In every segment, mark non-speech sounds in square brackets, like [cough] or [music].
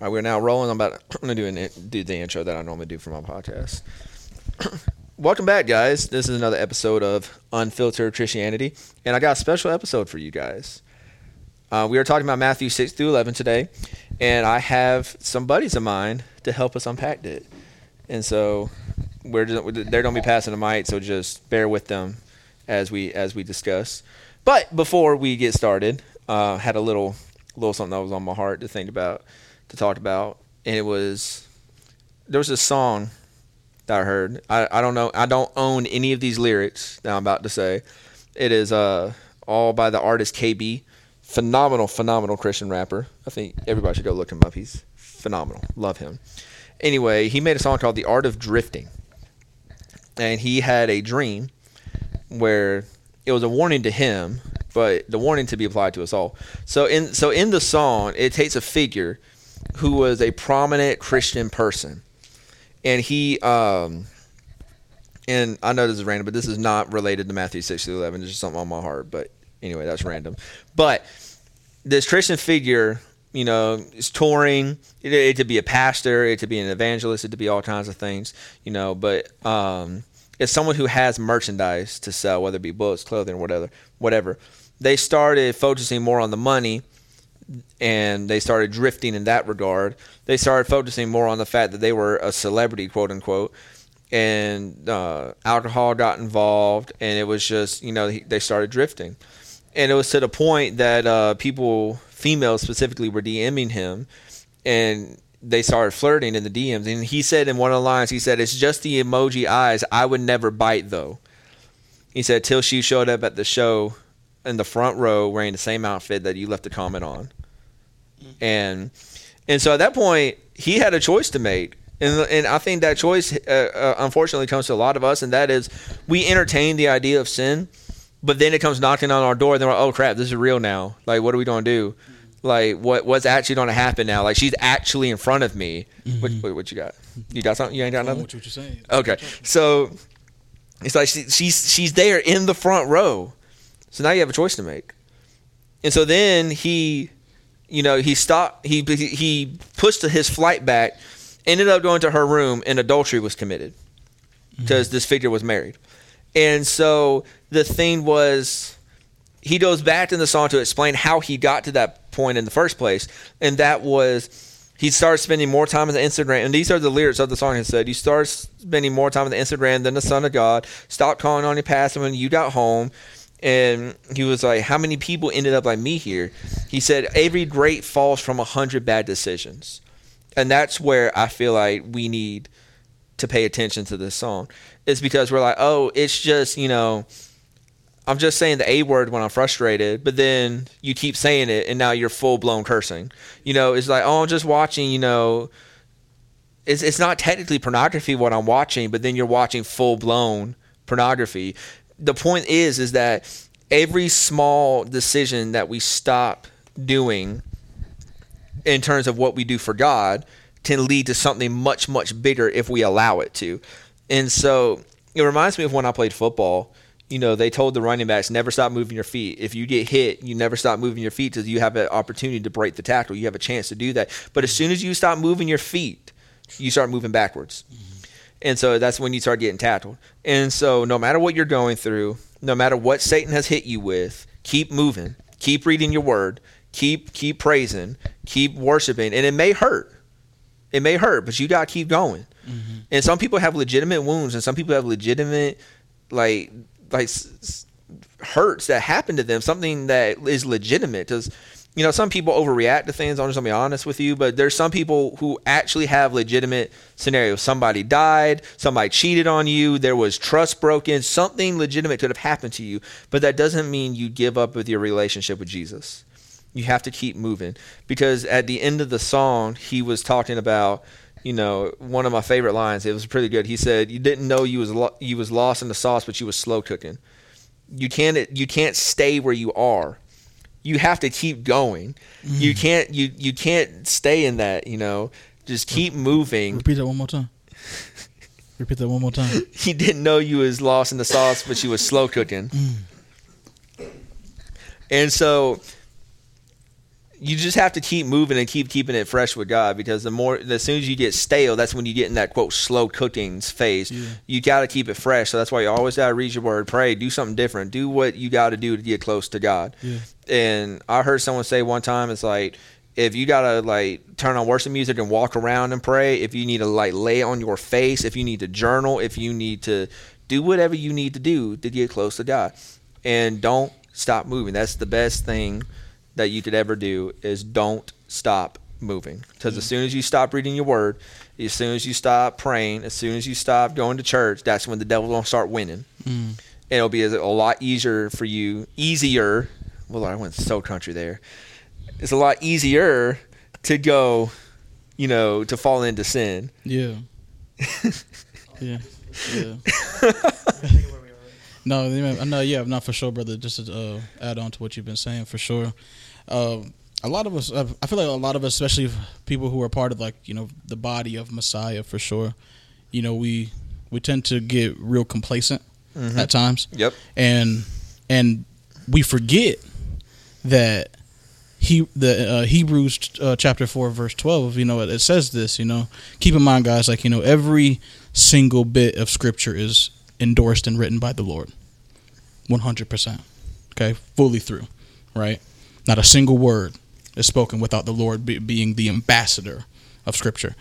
All right, we're now rolling. I'm about. [clears throat] I'm gonna do an, do the intro that I normally do for my podcast. [clears throat] Welcome back, guys. This is another episode of Unfiltered Christianity, and I got a special episode for you guys. Uh, we are talking about Matthew six through eleven today, and I have some buddies of mine to help us unpack it. And so we're just, they're gonna be passing the mic, so just bear with them as we as we discuss. But before we get started, uh, had a little little something that was on my heart to think about to talk about, and it was there was a song that I heard. I, I don't know. I don't own any of these lyrics that I'm about to say. It is uh all by the artist KB. Phenomenal, phenomenal Christian rapper. I think everybody should go look him up. He's phenomenal. Love him. Anyway, he made a song called "The Art of Drifting," and he had a dream where it was a warning to him, but the warning to be applied to us all. So in so in the song, it takes a figure who was a prominent Christian person, and he um, and I know this is random, but this is not related to Matthew six to eleven. It's just something on my heart. But anyway, that's random. But this Christian figure, you know, is touring. It, it could be a pastor, it could be an evangelist, it could be all kinds of things, you know. But um, it's someone who has merchandise to sell, whether it be books, clothing, whatever. Whatever. They started focusing more on the money and they started drifting in that regard. They started focusing more on the fact that they were a celebrity, quote unquote, and uh, alcohol got involved, and it was just you know they started drifting, and it was to the point that uh, people, females specifically, were DMing him, and they started flirting in the DMs. And he said in one of the lines, he said, "It's just the emoji eyes. I would never bite though." He said, "Till she showed up at the show." In the front row, wearing the same outfit that you left a comment on, and and so at that point he had a choice to make. And, and I think that choice uh, uh, unfortunately comes to a lot of us and that is we entertain the idea of sin but then it comes knocking on our door and then we're like, oh crap this is real now. Like what are we going to do? Like what what's actually going to happen now? Like she's actually in front of me. Mm-hmm. what, what, what, you got? You got something? You ain't got nothing? what you're saying. Okay. So it's like she, she's she's there in the front row. So now you have a choice to make. And so then he you know, he stopped. He he pushed his flight back, ended up going to her room, and adultery was committed because mm-hmm. this figure was married. And so the thing was, he goes back in the song to explain how he got to that point in the first place, and that was he started spending more time on the Instagram. And these are the lyrics of the song. He said, "You start spending more time on the Instagram than the Son of God. Stop calling on your past when you got home." and he was like, "How many people ended up like me here?" He said, "Every great falls from a hundred bad decisions," and that's where I feel like we need to pay attention to this song. Is because we're like, "Oh, it's just you know." I'm just saying the A word when I'm frustrated, but then you keep saying it and now you're full blown cursing. You know, it's like, oh, I'm just watching, you know, it's, it's not technically pornography what I'm watching, but then you're watching full blown pornography the point is is that every small decision that we stop doing in terms of what we do for God can lead to something much much bigger if we allow it to. And so it reminds me of when I played football. You know, they told the running backs never stop moving your feet. If you get hit, you never stop moving your feet because you have an opportunity to break the tackle. You have a chance to do that. But as soon as you stop moving your feet, you start moving backwards. And so that's when you start getting tackled. And so no matter what you're going through, no matter what Satan has hit you with, keep moving, keep reading your word, keep keep praising, keep worshiping, and it may hurt. It may hurt, but you got to keep going. Mm-hmm. And some people have legitimate wounds and some people have legitimate like like hurts that happen to them, something that is legitimate cuz you know, some people overreact to things. I'm just gonna be honest with you, but there's some people who actually have legitimate scenarios. Somebody died, somebody cheated on you, there was trust broken, something legitimate could have happened to you, but that doesn't mean you give up with your relationship with Jesus. You have to keep moving because at the end of the song, he was talking about, you know, one of my favorite lines. It was pretty good. He said, "You didn't know you was lo- you was lost in the sauce, but you was slow cooking. You can't you can't stay where you are." you have to keep going. Mm. You can't you you can't stay in that, you know. Just keep moving. Repeat that one more time. [laughs] Repeat that one more time. he didn't know you was lost in the sauce, but you was slow cooking. Mm. And so you just have to keep moving and keep keeping it fresh with God because the more as soon as you get stale, that's when you get in that quote slow cooking phase. Yeah. You got to keep it fresh. So that's why you always got to read your word, pray, do something different, do what you got to do to get close to God. Yeah. And I heard someone say one time, it's like if you gotta like turn on worship music and walk around and pray, if you need to like lay on your face, if you need to journal, if you need to do whatever you need to do to get close to God, and don't stop moving. That's the best thing that you could ever do is don't stop moving. Because as soon as you stop reading your word, as soon as you stop praying, as soon as you stop going to church, that's when the devil will start winning. Mm. And it'll be a, a lot easier for you, easier. Well, I went so country there. It's a lot easier to go, you know, to fall into sin. Yeah. [laughs] yeah. Yeah. [laughs] no, no, yeah, not for sure, brother. Just to uh, add on to what you've been saying, for sure. Um, a lot of us, I feel like a lot of us, especially people who are part of like you know the body of Messiah, for sure. You know, we we tend to get real complacent at times, Yep. and and we forget that he the uh, Hebrews uh, chapter four verse twelve. You know, it, it says this. You know, keep in mind, guys, like you know, every single bit of scripture is endorsed and written by the Lord, one hundred percent. Okay, fully through, right? Not a single word is spoken without the Lord be, being the ambassador of scripture.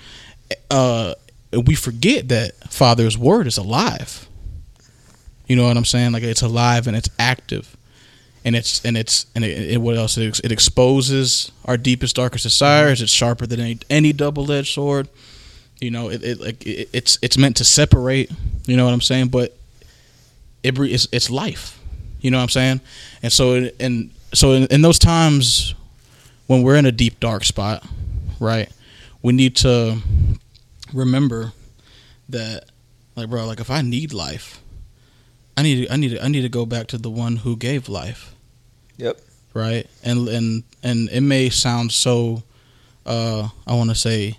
Uh, we forget that Father's word is alive. You know what I'm saying? Like it's alive and it's active, and it's and it's and it, it what else? It, it exposes our deepest, darkest desires. It's sharper than any any double edged sword. You know, it, it like it, it's it's meant to separate. You know what I'm saying? But it it's, it's life. You know what I'm saying? And so and so in, in those times when we're in a deep dark spot, right? We need to remember that, like, bro, like if I need life, I need to, I need to, I need to go back to the one who gave life, Yep. right? And and and it may sound so, uh, I want to say,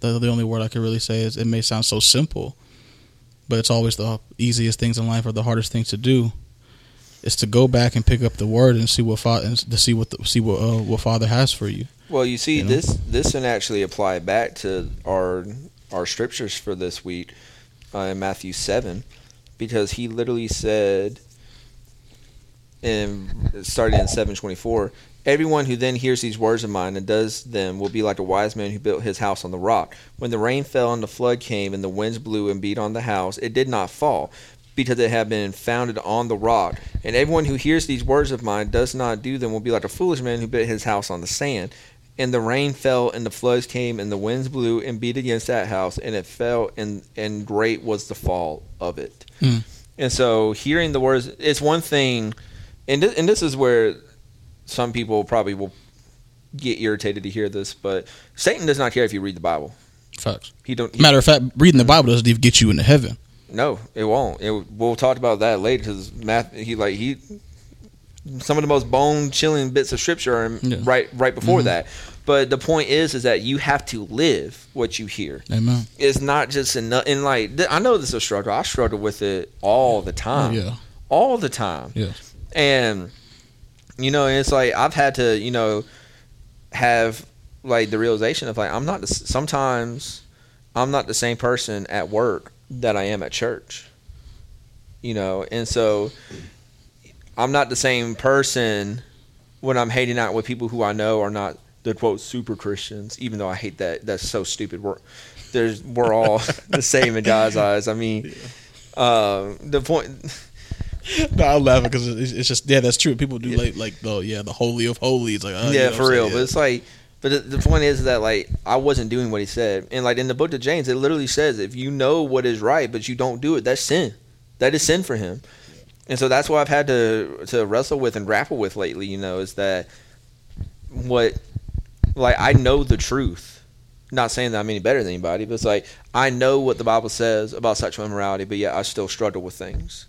the the only word I could really say is it may sound so simple, but it's always the easiest things in life or the hardest things to do. Is to go back and pick up the word and see what father and to see what the, see what uh, what father has for you. Well, you see, You know? this this can actually apply back to our our scriptures for this week uh, in Matthew seven, because he literally said, in starting in seven twenty four, everyone who then hears these words of mine and does them will be like a wise man who built his house on the rock. When the rain fell and the flood came and the winds blew and beat on the house, it did not fall. Because it had been founded on the rock. And everyone who hears these words of mine does not do them will be like a foolish man who built his house on the sand. And the rain fell, and the floods came, and the winds blew and beat against that house, and it fell, and and great was the fall of it. Mm. And so, hearing the words, it's one thing, and th- and this is where some people probably will get irritated to hear this, but Satan does not care if you read the Bible. Facts. He don't. he- Matter of fact, reading the Bible doesn't even get you into heaven. no, it won't. It, we'll talk about that later because Matt, he like he, some of the most bone chilling bits of scripture are Yeah. right right before Mhm. that. But the point is, is that you have to live what you hear. Amen. It's not just enough. And like th- I know this is a struggle. I struggle with it all the time, yeah. all the time. Yeah. And you know, and it's like I've had to, you know, have like the realization of like I'm not. The, sometimes I'm not the same person at work that I am at church. You know, and so I'm not the same person when I'm hanging out with people who I know are not the quote super Christians. Even though I hate that. That's so stupid. We're there's we're all [laughs] the same in God's eyes. I mean, um, the point. No, I'm laughing because it's, it's just yeah, that's true. People do like like the yeah the holy of holies like uh, you yeah, know for real. saying? But it's like, but the, the point is that like I wasn't doing what he said, and like in the book of James, it literally says if you know what is right but you don't do it, that's sin. That is sin for him. And so that's what I've had to to wrestle with and grapple with lately. You know, is that what like I know the truth. Not saying that I'm any better than anybody, but it's like I know what the Bible says about sexual immorality, but yet I still struggle with things.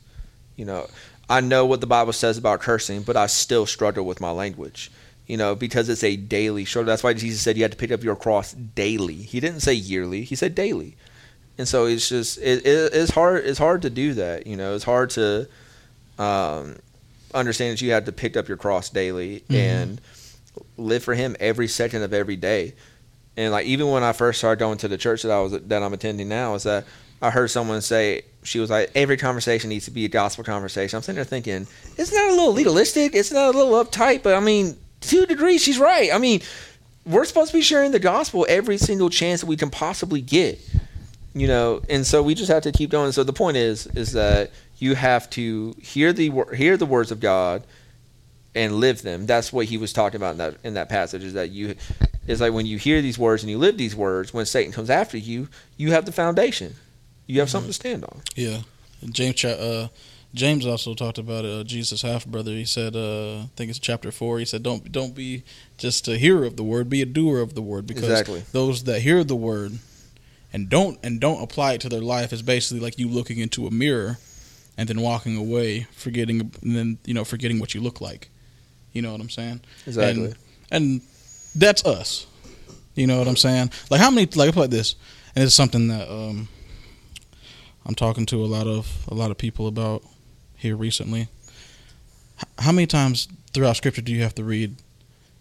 You know, I know what the Bible says about cursing, but I still struggle with my language. You know, because it's a daily struggle. That's why Jesus said you had to pick up your cross daily. He didn't say yearly. He said daily. And so it's just it, it, it's hard. It's hard to do that. You know, it's hard to um, understand that you have to pick up your cross daily Mhm. and live for Him every second of every day. And like even when I first started going to the church that I was that I'm attending now, is that I heard someone say she was like every conversation needs to be a gospel conversation. I'm sitting there thinking, isn't that a little legalistic? Isn't that a little uptight? But I mean, to a degree, she's right. I mean, we're supposed to be sharing the gospel every single chance that we can possibly get. You know, and so we just have to keep going. So the point is, is that you have to hear the hear the words of God and live them. That's what he was talking about in that in that passage. Is that you is like when you hear these words and you live these words. When Satan comes after you, you have the foundation. You have something to stand on. Yeah, James. Uh, James also talked about uh, Jesus' half brother. He said, uh, I think it's chapter four. He said, "Don't don't be just a hearer of the word, be a doer of the word." Because Exactly. those that hear the word and don't and don't apply it to their life is basically like you looking into a mirror and then walking away, forgetting and then you know forgetting what you look like. You know what I'm saying? Exactly. And, and that's us. You know what I'm saying? Like how many like I put like this, and it's something that um I'm talking to a lot of a lot of people about here recently. How many times throughout scripture do you have to read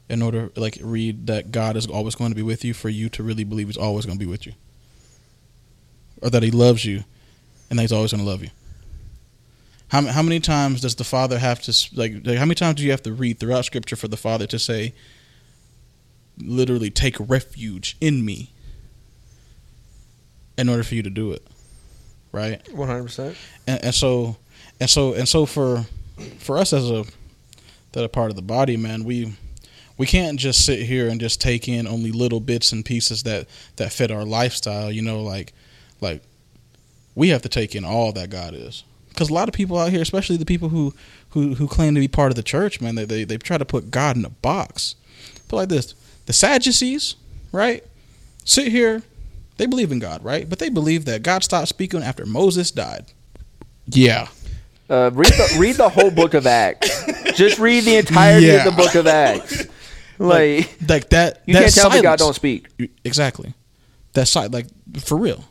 in order like read that God is always going to be with you for you to really believe he's always going to be with you? Or that he loves you and that he's always going to love you? How, how many times does the father have to like, like how many times do you have to read throughout scripture for the father to say literally take refuge in me in order for you to do it right? One hundred percent. and, and so and so and so for for us as a that are part of the body man we we can't just sit here and just take in only little bits and pieces that that fit our lifestyle you know like like we have to take in all that god is. Because a lot of people out here especially the people who who who claim to be part of the church man they they, they try to put god in a box. But like this. The sadducees right? Sit here they believe in god right but they believe that god stopped speaking after moses died yeah Uh, read the read the whole book of Acts. Just read the entirety Yeah. of the book of Acts. [laughs] Like like that you that can't tell me God don't speak. exactly that side like for real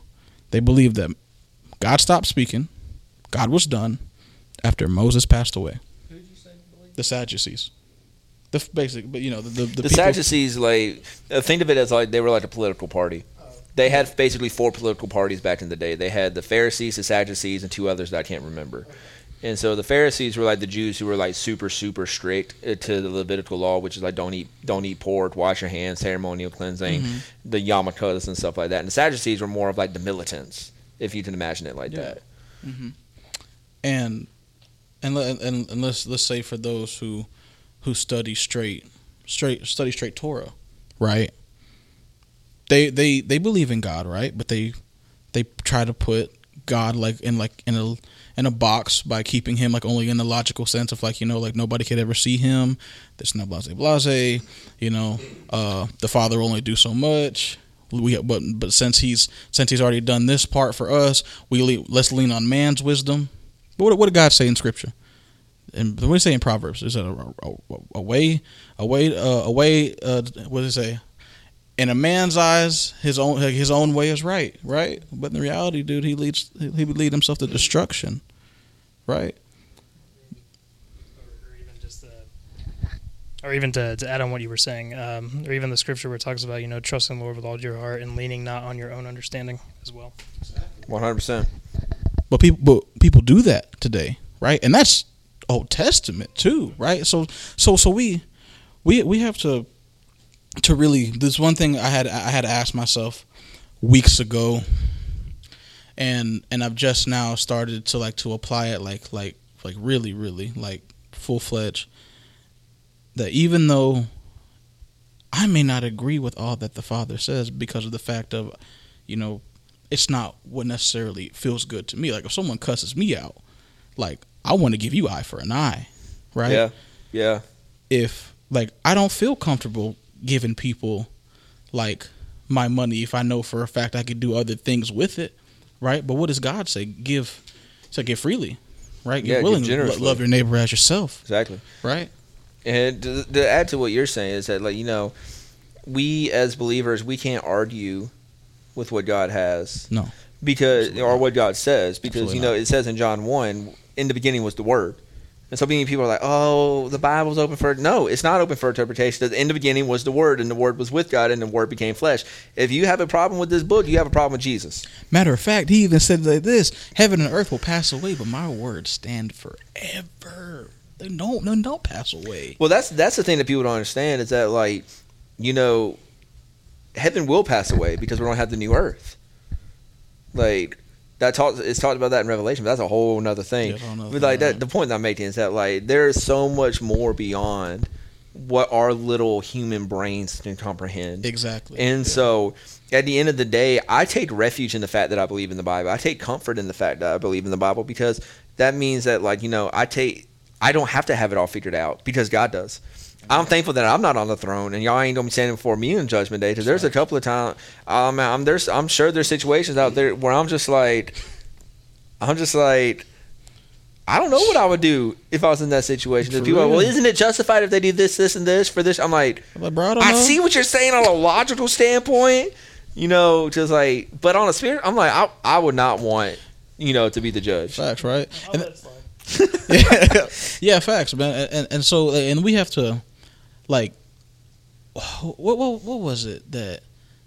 they believe that god stopped speaking god was done after moses passed away the sadducees the f- basic but you know the the, the, The Sadducees, like uh, think of it as like they were like a political party. They had basically four political parties back in the day. They had the Pharisees, the Sadducees, and two others that I can't remember. And so the Pharisees were like the Jews who were like super super strict uh, to the Levitical law, which is like don't eat don't eat pork, wash your hands, ceremonial cleansing, Mm-hmm. the yarmulkes and stuff like that. And the Sadducees were more of like the militants, if you can imagine it like Yeah. that. and and and, and let's let's say for those who who study straight straight study straight Torah, right? They they they believe in God, right? But they they try to put God like in like in a in a box by keeping him like only in the logical sense of like you know like nobody could ever see him. There's no blase blase, you know. Uh, the Father only do so much. We but but since he's since he's already done this part for us, we le- let's lean on man's wisdom. But what, what did God say in Scripture? And what did he say in Proverbs? Is it a, a, a way, a way, uh, a way? Uh, what does it say? In a man's eyes, his own his own way is right, right? But in reality, dude, he leads he would lead himself to destruction, right? or, or even just the, or even to, to add on what you were saying, um, or even the scripture where it talks about you know trusting the Lord with all your heart and leaning not on your own understanding as well. One hundred percent. But people, but people do that today, right? And that's Old Testament too, right? So, so, so we, we, we have to, to really. There's one thing I had I had asked myself weeks ago, and and I've just now started to like to apply it like like like really really like full fledged. That even though I may not agree with all that the Father says because of the fact of, you know, it's not what necessarily feels good to me. Like if someone cusses me out, like I want to give you eye for an eye, right? Yeah. Yeah. If like I don't feel comfortable giving people like my money if I know for a fact I could do other things with it, right? But what does God say? Give, so give freely, right? Yeah, give willingly. Lo- Love your neighbor as yourself, Exactly. right? And to, to add to what you're saying is that, like, you know, we as believers, we can't argue with what God has No, because, or what God says, because Absolutely you know not. it says in John one, in the beginning was the Word, And so many people are like, "Oh, the Bible's open for no, it's not open for interpretation. In the beginning was the Word, and the Word was with God, and the Word became flesh." If you have a problem with this book, you have a problem with Jesus. Matter of fact, he even said like this: "Heaven and earth will pass away, but my words stand forever. They don't, they don't pass away." Well, that's that's the thing that people don't understand is that like, you know, heaven will pass away because we don't have the new earth. Like that talks it's talked about that in Revelation, but that's a whole nother thing. Yeah, that's a whole nother But thing, like that, right. the point that I'm making is that like there is so much more beyond what our little human brains can comprehend. Exactly. And so, at the end of the day, I take refuge in the fact that I believe in the Bible. I take comfort in the fact that I believe in the Bible because that means that, like, you know, I take, I don't have to have it all figured out because God does. I'm thankful that I'm not on the throne, and y'all ain't gonna be standing before me in Judgment Day. Because there's a couple of times, um, I'm there's, I'm sure there's situations out there where I'm just like, I'm just like. I don't know what I would do if I was in that situation. For The people are, well, isn't it justified if they do this, this, and this for this? I'm like, I'm like, bro, I, I see what you're saying on a logical standpoint, you know, just like, but on a spirit, I'm like, I, I would not want, you know, to be the judge. facts, right? And- let it slide. yeah, yeah, facts, man. And, and and so and we have to like what what what was it that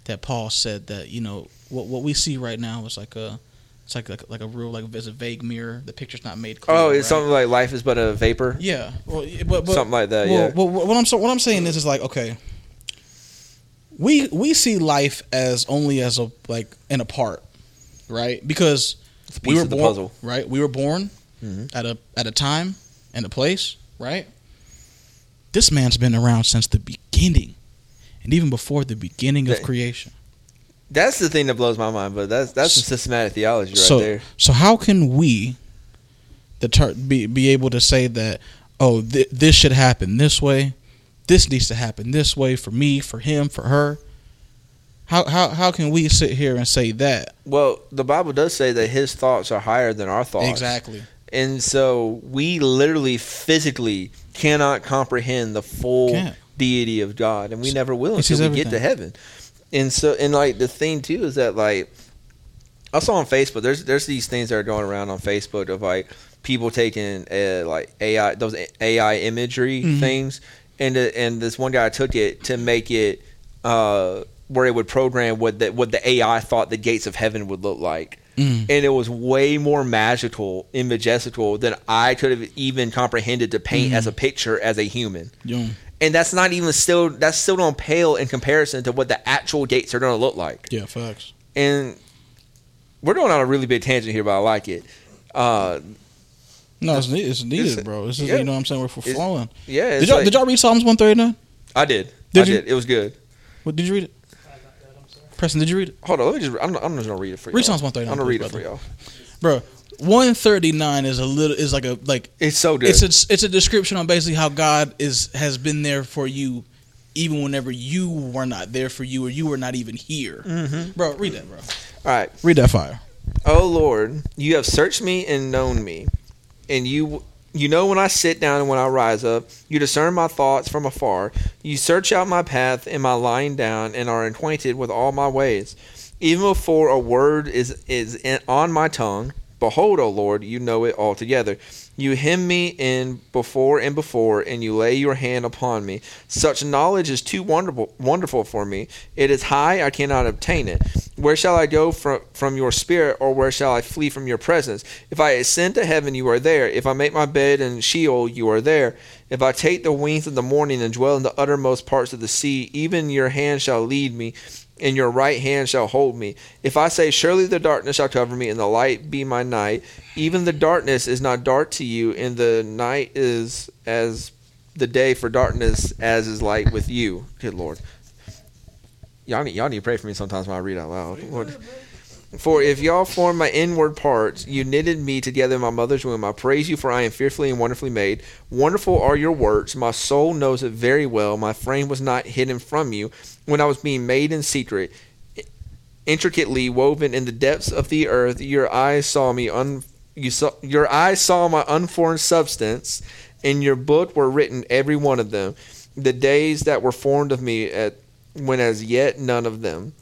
that Paul said that you know what what we see right now is like a it's like like, like a real like it's a vague mirror. The picture's not made clear. Oh, it's right? something like life is but a vapor, Yeah, well, but, but something like that. well, yeah. well, what I'm so, what I'm saying is is like okay, we we see life as only as a like in a part, right? Because we were born, puzzle. right? We were born Mhm. at a at a time and a place, right? This man's been around since the beginning, and even before the beginning of That- creation. That's the thing that blows my mind. But that's that's some systematic theology right so there. so how can we, the ter- be be able to say that oh th- this should happen this way, this needs to happen this way for me, for him, for her. How how how can we sit here and say that Well, the Bible does say that His thoughts are higher than our thoughts. exactly? And so we literally physically cannot comprehend the full Can't. deity of God, and we never will until we get to heaven. And so, and like the thing too is that like I saw on Facebook, there's there's these things that are going around on Facebook of like people taking uh, like AI those AI imagery Mhm. things, and uh, and this one guy took it to make it uh, where it would program what the what the AI thought the gates of heaven would look like Mm. and it was way more magical and majestical than I could have even comprehended to paint Mhm. as a picture as a human. Yeah. And that's not even still that's still don't pale in comparison to what the actual gates are going to look like. Yeah, facts. And we're going on a really big tangent here, but I like it. Uh, No, it's, need- it's needed, It's- bro. This is yeah. you know what I'm saying we're, flowing. yeah, it's Did y'all like- did y'all read Psalms 139? I did. Did I you? did. It was good. What did you read it? I'm not good, I'm sorry. Preston, did you read it? Hold on, let me just. I'm, I'm just gonna read it for you. Read Psalms 139, I'm gonna read it for y'all. Bro, 139 is a little is like a like It's so good. it's a it's a description on basically how God is has been there for you even whenever you were not there for you or you were not even here. mm-hmm. Bro, read that, bro. All right. Read that fire. Oh Lord, you have searched me and known me, and you you know when I sit down and when I rise up. You discern my thoughts from afar. You search out my path and my lying down, and are acquainted with all my ways. Even before a word is is in, on my tongue, behold, O Lord, you know it altogether. You hem me in before and before, and you lay your hand upon me. Such knowledge is too wonderful wonderful for me. It is high; I cannot obtain it. Where shall I go from from your spirit, or where shall I flee from your presence? If I ascend to heaven, you are there. If I make my bed in Sheol, you are there. If I take the wings of the morning and dwell in the uttermost parts of the sea, even your hand shall lead me, and your right hand shall hold me. If I say, Surely the darkness shall cover me, and the light be my night, even the darkness is not dark to you, and the night is as the day for darkness as is light with you. Good Lord. Y'all need, y'all need to pray for me sometimes when I read out loud. Lord. For if y'all formed my inward parts, you knitted me together in my mother's womb. I praise you, for I am fearfully and wonderfully made. Wonderful are your works. My soul knows it very well. My frame was not hidden from you when I was being made in secret, intricately woven in the depths of the earth. Your eyes saw me un. You saw your eyes saw my unformed substance. In your book were written every one of them, the days that were formed of me at when as yet none of them.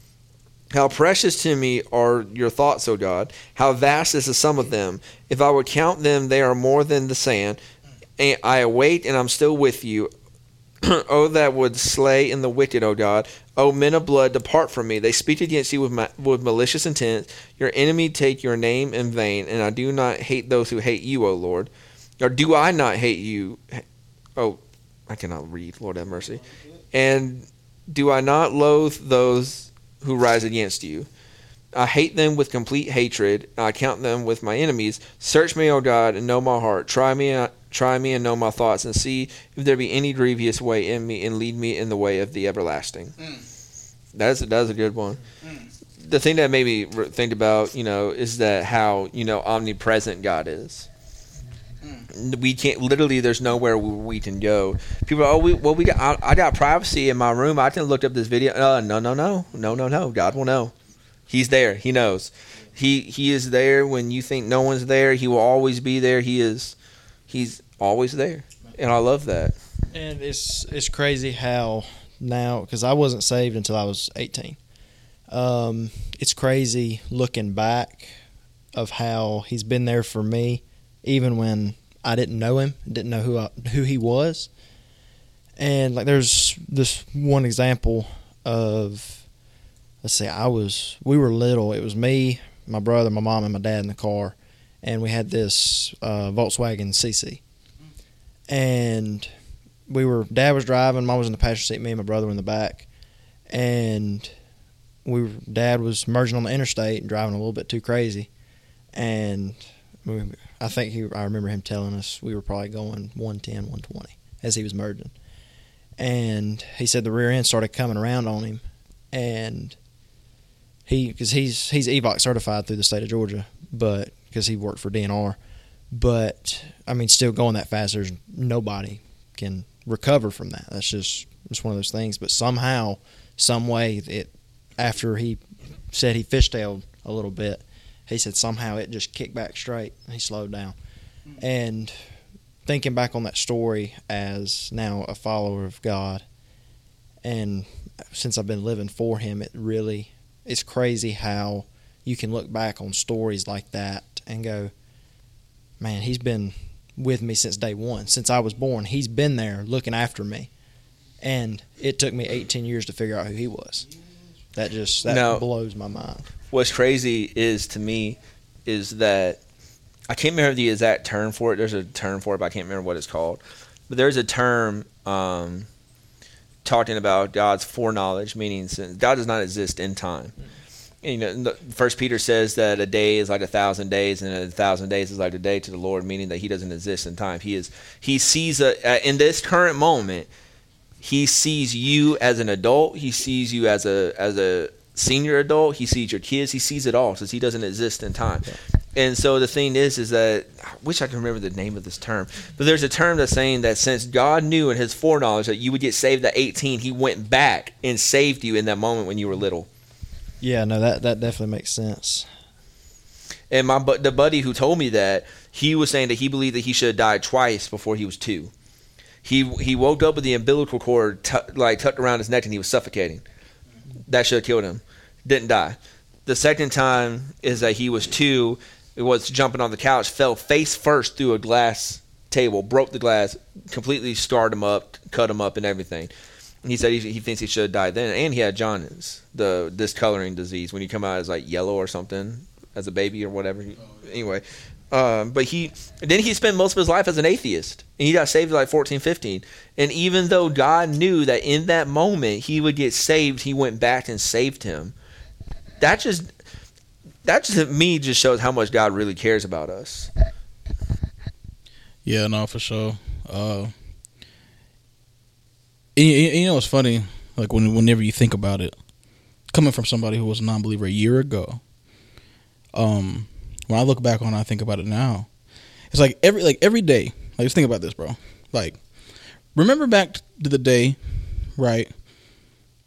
How precious to me are your thoughts, O God. How vast is the sum of them. If I would count them, they are more than the sand. And I await, and I'm still with you. [clears throat] oh, that would slay in the wicked, O God. O men of blood, depart from me. They speak against you with, ma- with malicious intent. Your enemy take your name in vain, and I do not hate those who hate you, O Lord. Or do I not hate you? Oh, I cannot read. Lord have mercy. And do I not loathe those who rise against you? I hate them with complete hatred. I count them with my enemies. Search me, O God, and know my heart. Try me, try me, and know my thoughts, and see if there be any grievous way in me, and lead me in the way of the everlasting. Mm. That's that's a good one. Mm. The thing that made me think about, you know, is that how you know omnipresent God is. Mm. We can't literally. There's nowhere we can go. People, are, oh, we well, we got. I, I got privacy in my room. I can look up this video. Uh, no, no, no, no, no, no. God will know. He's there. He knows. He he is there when you think no one's there. He will always be there. He is. He's always there, and I love that. And it's it's crazy how now because I wasn't saved until I was 18. Um, it's crazy looking back of how he's been there for me, even when I didn't know him, didn't know who I, who he was. And like, there's this one example of, let's see, I was we were little. It was me, my brother, my mom, and my dad in the car, and we had this uh, Volkswagen CC, and we were dad was driving, mom was in the passenger seat, me and my brother were in the back, and we were, dad was merging on the interstate and driving a little bit too crazy, and we, I think he I remember him telling us we were probably going 110, 120 as he was merging, and he said the rear end started coming around on him, and he because he's he's EVOC certified through the state of Georgia, but because he worked for DNR, but I mean still going that fast, there's nobody can recover from that. That's just just one of those things. But somehow, some way, it after he said he fishtailed a little bit, he said somehow it just kicked back straight. And he slowed down, and thinking back on that story as now a follower of God, and since I've been living for Him, it really it's crazy how you can look back on stories like that and go, man, He's been with me since day one. Since I was born, he's been there looking after me. And it took me 18 years to figure out who he was. That just that Now- blows my mind. What's crazy is to me is that I can't remember the exact term for it. There's a term for it, but I can't remember what it's called. But there's a term um, talking about God's foreknowledge, meaning since God does not exist in time. And, you know, First Peter says that a day is like a thousand days, and a thousand days is like a day to the Lord, meaning that He doesn't exist in time. He is. He sees a uh, in this current moment. He sees you as an adult. He sees you as a as a senior adult. He sees your kids. He sees it all since he doesn't exist in time. And so the thing is, is that I wish I could remember the name of this term, but there's a term that's saying that since God knew in His foreknowledge that you would get saved at 18, He went back and saved you in that moment when you were little. Yeah, no, that that definitely makes sense. And my bu- the buddy who told me that he was saying that he believed that he should have died twice before he was two. He he woke up with the umbilical cord tu- like tucked around his neck and he was suffocating. That should have killed him. Didn't die. The second time is that he was two. It was jumping on the couch, fell face first through a glass table, broke the glass, completely scarred him up, cut him up, and everything. He said he, he thinks he should have died then, and he had jaundice, the discoloring disease, when you come out as like yellow or something as a baby or whatever. Anyway, um, but he then he spent most of his life as an atheist, and he got saved at like 14, 15. And even though God knew that in that moment he would get saved, he went back and saved him. That just that just to me just shows how much God really cares about us. Yeah, no, for sure. Uh, and, you- know, it's funny. Like when, whenever you think about it, coming from somebody who was a non-believer a year ago, um, when I look back on, it, I think about it now. It's like every like every day. Like just think about this, bro. Like, remember back to the day, right?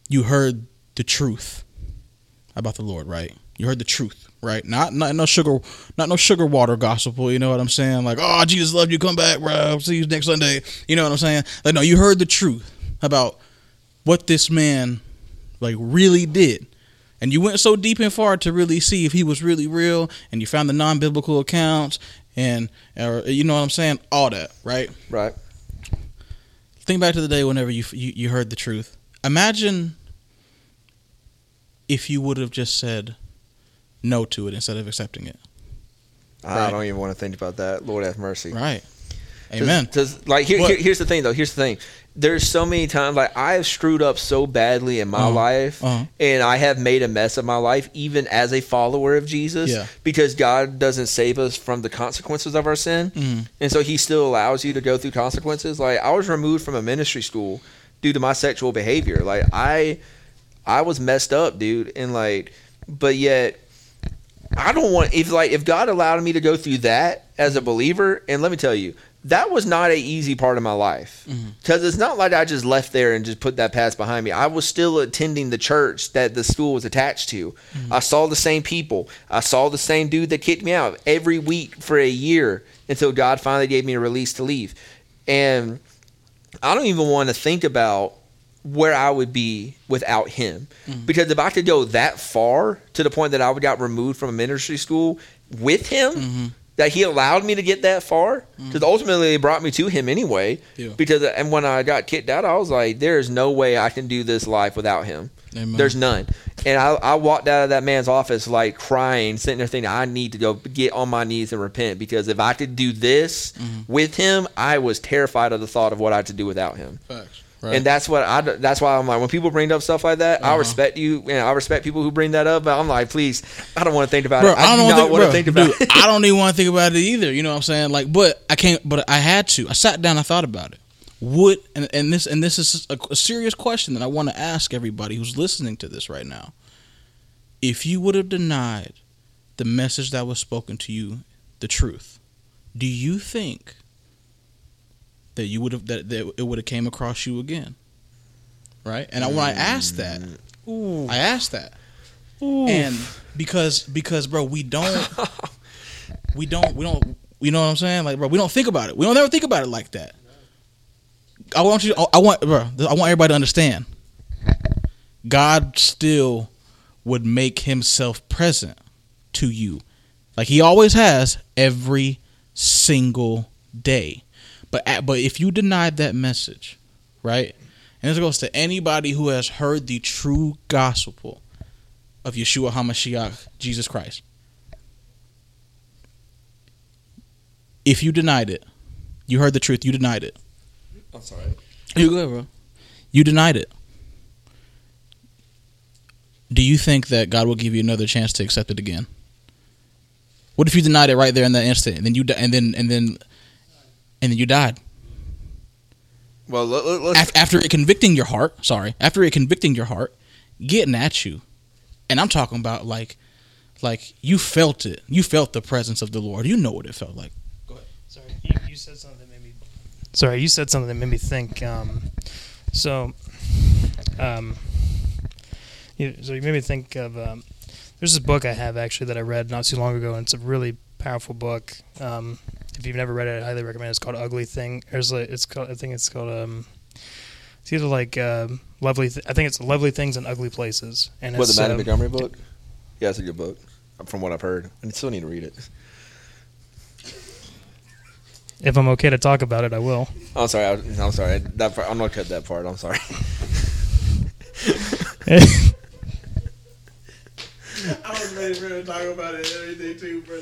You heard the truth about the Lord, right? You heard the truth, right? Not not no sugar, not no sugar water gospel. You know what I'm saying? Like, oh, Jesus loved you. Come back, bro. See you next Sunday. You know what I'm saying? Like, no, you heard the truth about what this man like really did. And you went so deep and far to really see if he was really real, and you found the non-biblical accounts, and or you know what I'm saying, all that, right? Right. Think back to the day whenever you you, you heard the truth. Imagine if you would have just said no to it instead of accepting it. I Right. don't even want to think about that. Lord have mercy. Right. Amen. Because like here, here- here's the thing though. Here's the thing. There's so many times like I have screwed up so badly in my Uh-huh. life, Uh-huh. and I have made a mess of my life, even as a follower of Jesus. Yeah. Because God doesn't save us from the consequences of our sin, Mhm. and so He still allows you to go through consequences. Like I was removed from a ministry school due to my sexual behavior. Like I, I was messed up, dude, and like, but yet. I don't want if like if God allowed me to go through that as a believer, and let me tell you, that was not a easy part of my life mm-hmm. because it's not like I just left there and just put that past behind me. I was still attending the church that the school was attached to. Mm-hmm. I saw the same people. I saw the same dude that kicked me out every week for a year until God finally gave me a release to leave. And I don't even want to think about where I would be without him. Mm-hmm. Because if I could go that far to the point that I would got removed from a ministry school with him, Mhm. That he allowed me to get that far, mm. because ultimately it brought me to him anyway. Yeah. Because and when I got kicked out, I was like, there is no way I can do this life without him. Amen. There's none. And I, I walked out of that man's office like crying, sitting there thinking, I need to go get on my knees and repent because if I could do this mm-hmm. with him, I was terrified of the thought of what I had to do without him. Facts. Right. And that's what I. That's why I'm like, when people bring up stuff like that, I Uh-huh. respect you, and I respect people who bring that up. But I'm like, please, I don't want to think about bro, it. I, I do don't not think, want bro, to think about dude, it. I don't even want to think about it either. You know what I'm saying? Like, but I can't. But I had to. I sat down. I thought about it. Would and, and this and this is a, a serious question that I want to ask everybody who's listening to this right now. If you would have denied the message that was spoken to you, the truth, do you think that you would have that, that it would have came across you again? Right? And I, when I asked that, I asked that. And because because bro, we don't [laughs] we don't we don't you know what I'm saying? Like bro, we don't think about it. We don't ever think about it like that. I want you I want bro, I want everybody to understand. God still would make himself present to you. Like he always has every single day. But at, but if you denied that message, right? And this goes to anybody who has heard the true gospel of Yeshua HaMashiach, Jesus Christ. If you denied it, you heard the truth, you denied it. I'm sorry. You good, bro. You denied it. Do you think that God will give you another chance to accept it again? What if you denied it right there in that instant, and then you and then and then and then you died Well, let, let, let's. Af- after it convicting your heart? Sorry, after it convicting your heart, getting at you, and I'm talking about like, like you felt it. You felt the presence of the Lord. You know what it felt like. Go ahead. Sorry, you, you said something that made me. Sorry, you said something that made me think. Um, so, um, you, so you made me think of. Um, there's this book I have actually that I read not too long ago, and it's a really powerful book. Um, if you've never read it, I highly recommend. it. It's called Ugly Thing. There's like it's called. I think it's called. Um, it's either like um, lovely. Th- I think it's lovely things and ugly places. And what the Mattie um, Montgomery book? Yeah, it's a good book. From what I've heard, I still need to read it. if I'm okay to talk about it, I will. I'm sorry. I, I'm sorry. That part, I'm gonna cut that part. I'm sorry. [laughs] [laughs] I was ready for to talk about it and everything too, bro.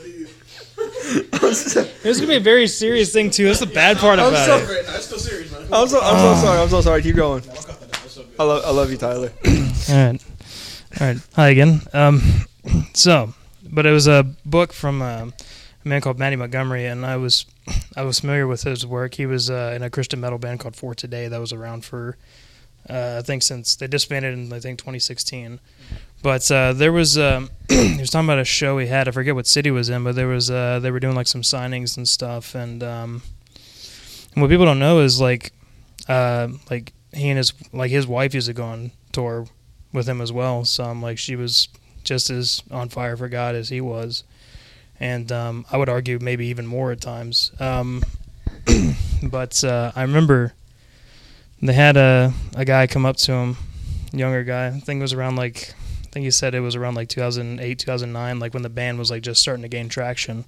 It's gonna be a very serious thing too. That's the bad part I'm about so- it. It's still serious, man. I'm so. I'm so sorry. I'm so sorry. Keep going. I love. I love you, Tyler. [clears throat] All right, all right. Hi again. Um, [clears throat] so, but it was a book from um a man called Mattie Montgomery, and I was [clears throat] I was familiar with his work. He was uh, in a Christian metal band called For Today that was around for uh, I think since they disbanded in I think 2016. But uh, there was um, [clears throat] he was talking about a show he had. I forget what city it was in, but there was uh, they were doing like some signings and stuff. And, um, and what people don't know is like uh, like he and his like his wife used to go on tour with him as well. So like she was just as on fire for God as he was, and um, I would argue maybe even more at times. Um, [clears throat] but uh, I remember they had a a guy come up to him, younger guy. I think it was around like I think he said it was around like 2008 2009, like when the band was like just starting to gain traction.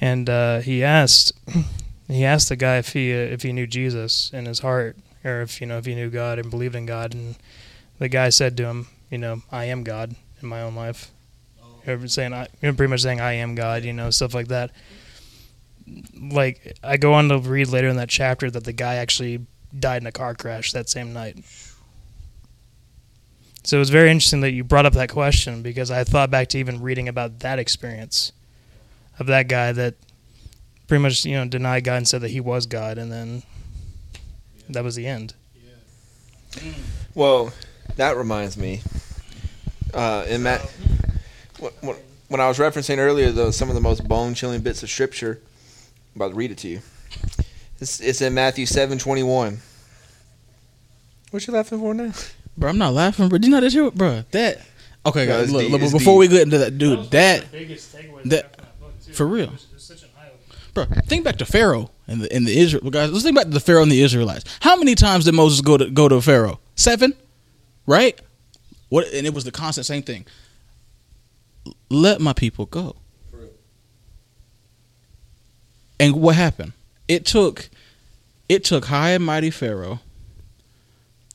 and uh, he asked [clears throat] he asked the guy if he uh, if he knew Jesus in his heart or if you know if he knew God and believed in God, and the guy said to him, you know, I am God in my own life. Or saying I, you know, pretty much saying I am God, you know, stuff like that. Like I go on to read later in that chapter that the guy actually died in a car crash that same night. So it was very interesting that you brought up that question because I thought back to even reading about that experience of that guy that pretty much you know denied God and said that he was God, and then that was the end. Well, that reminds me. Uh, in Matt, wh- wh- when I was referencing earlier, though, some of the most bone-chilling bits of scripture, I'm about to read it to you. It's, it's in Matthew seven twenty one. What you laughing for now? Bro, I'm not laughing, bro. Do you know that shit, bro? That okay, No, guys, look, deep, look, it's before deep. we get into that, dude, that biggest takeaway that- for real. bro, think back to Pharaoh and the and the Israel guys. Let's think back to the Pharaoh and the Israelites. How many times did Moses go to go to Pharaoh? Seven, right? What? And it was the constant same thing. Let my people go. And what happened? It took, it took high and mighty Pharaoh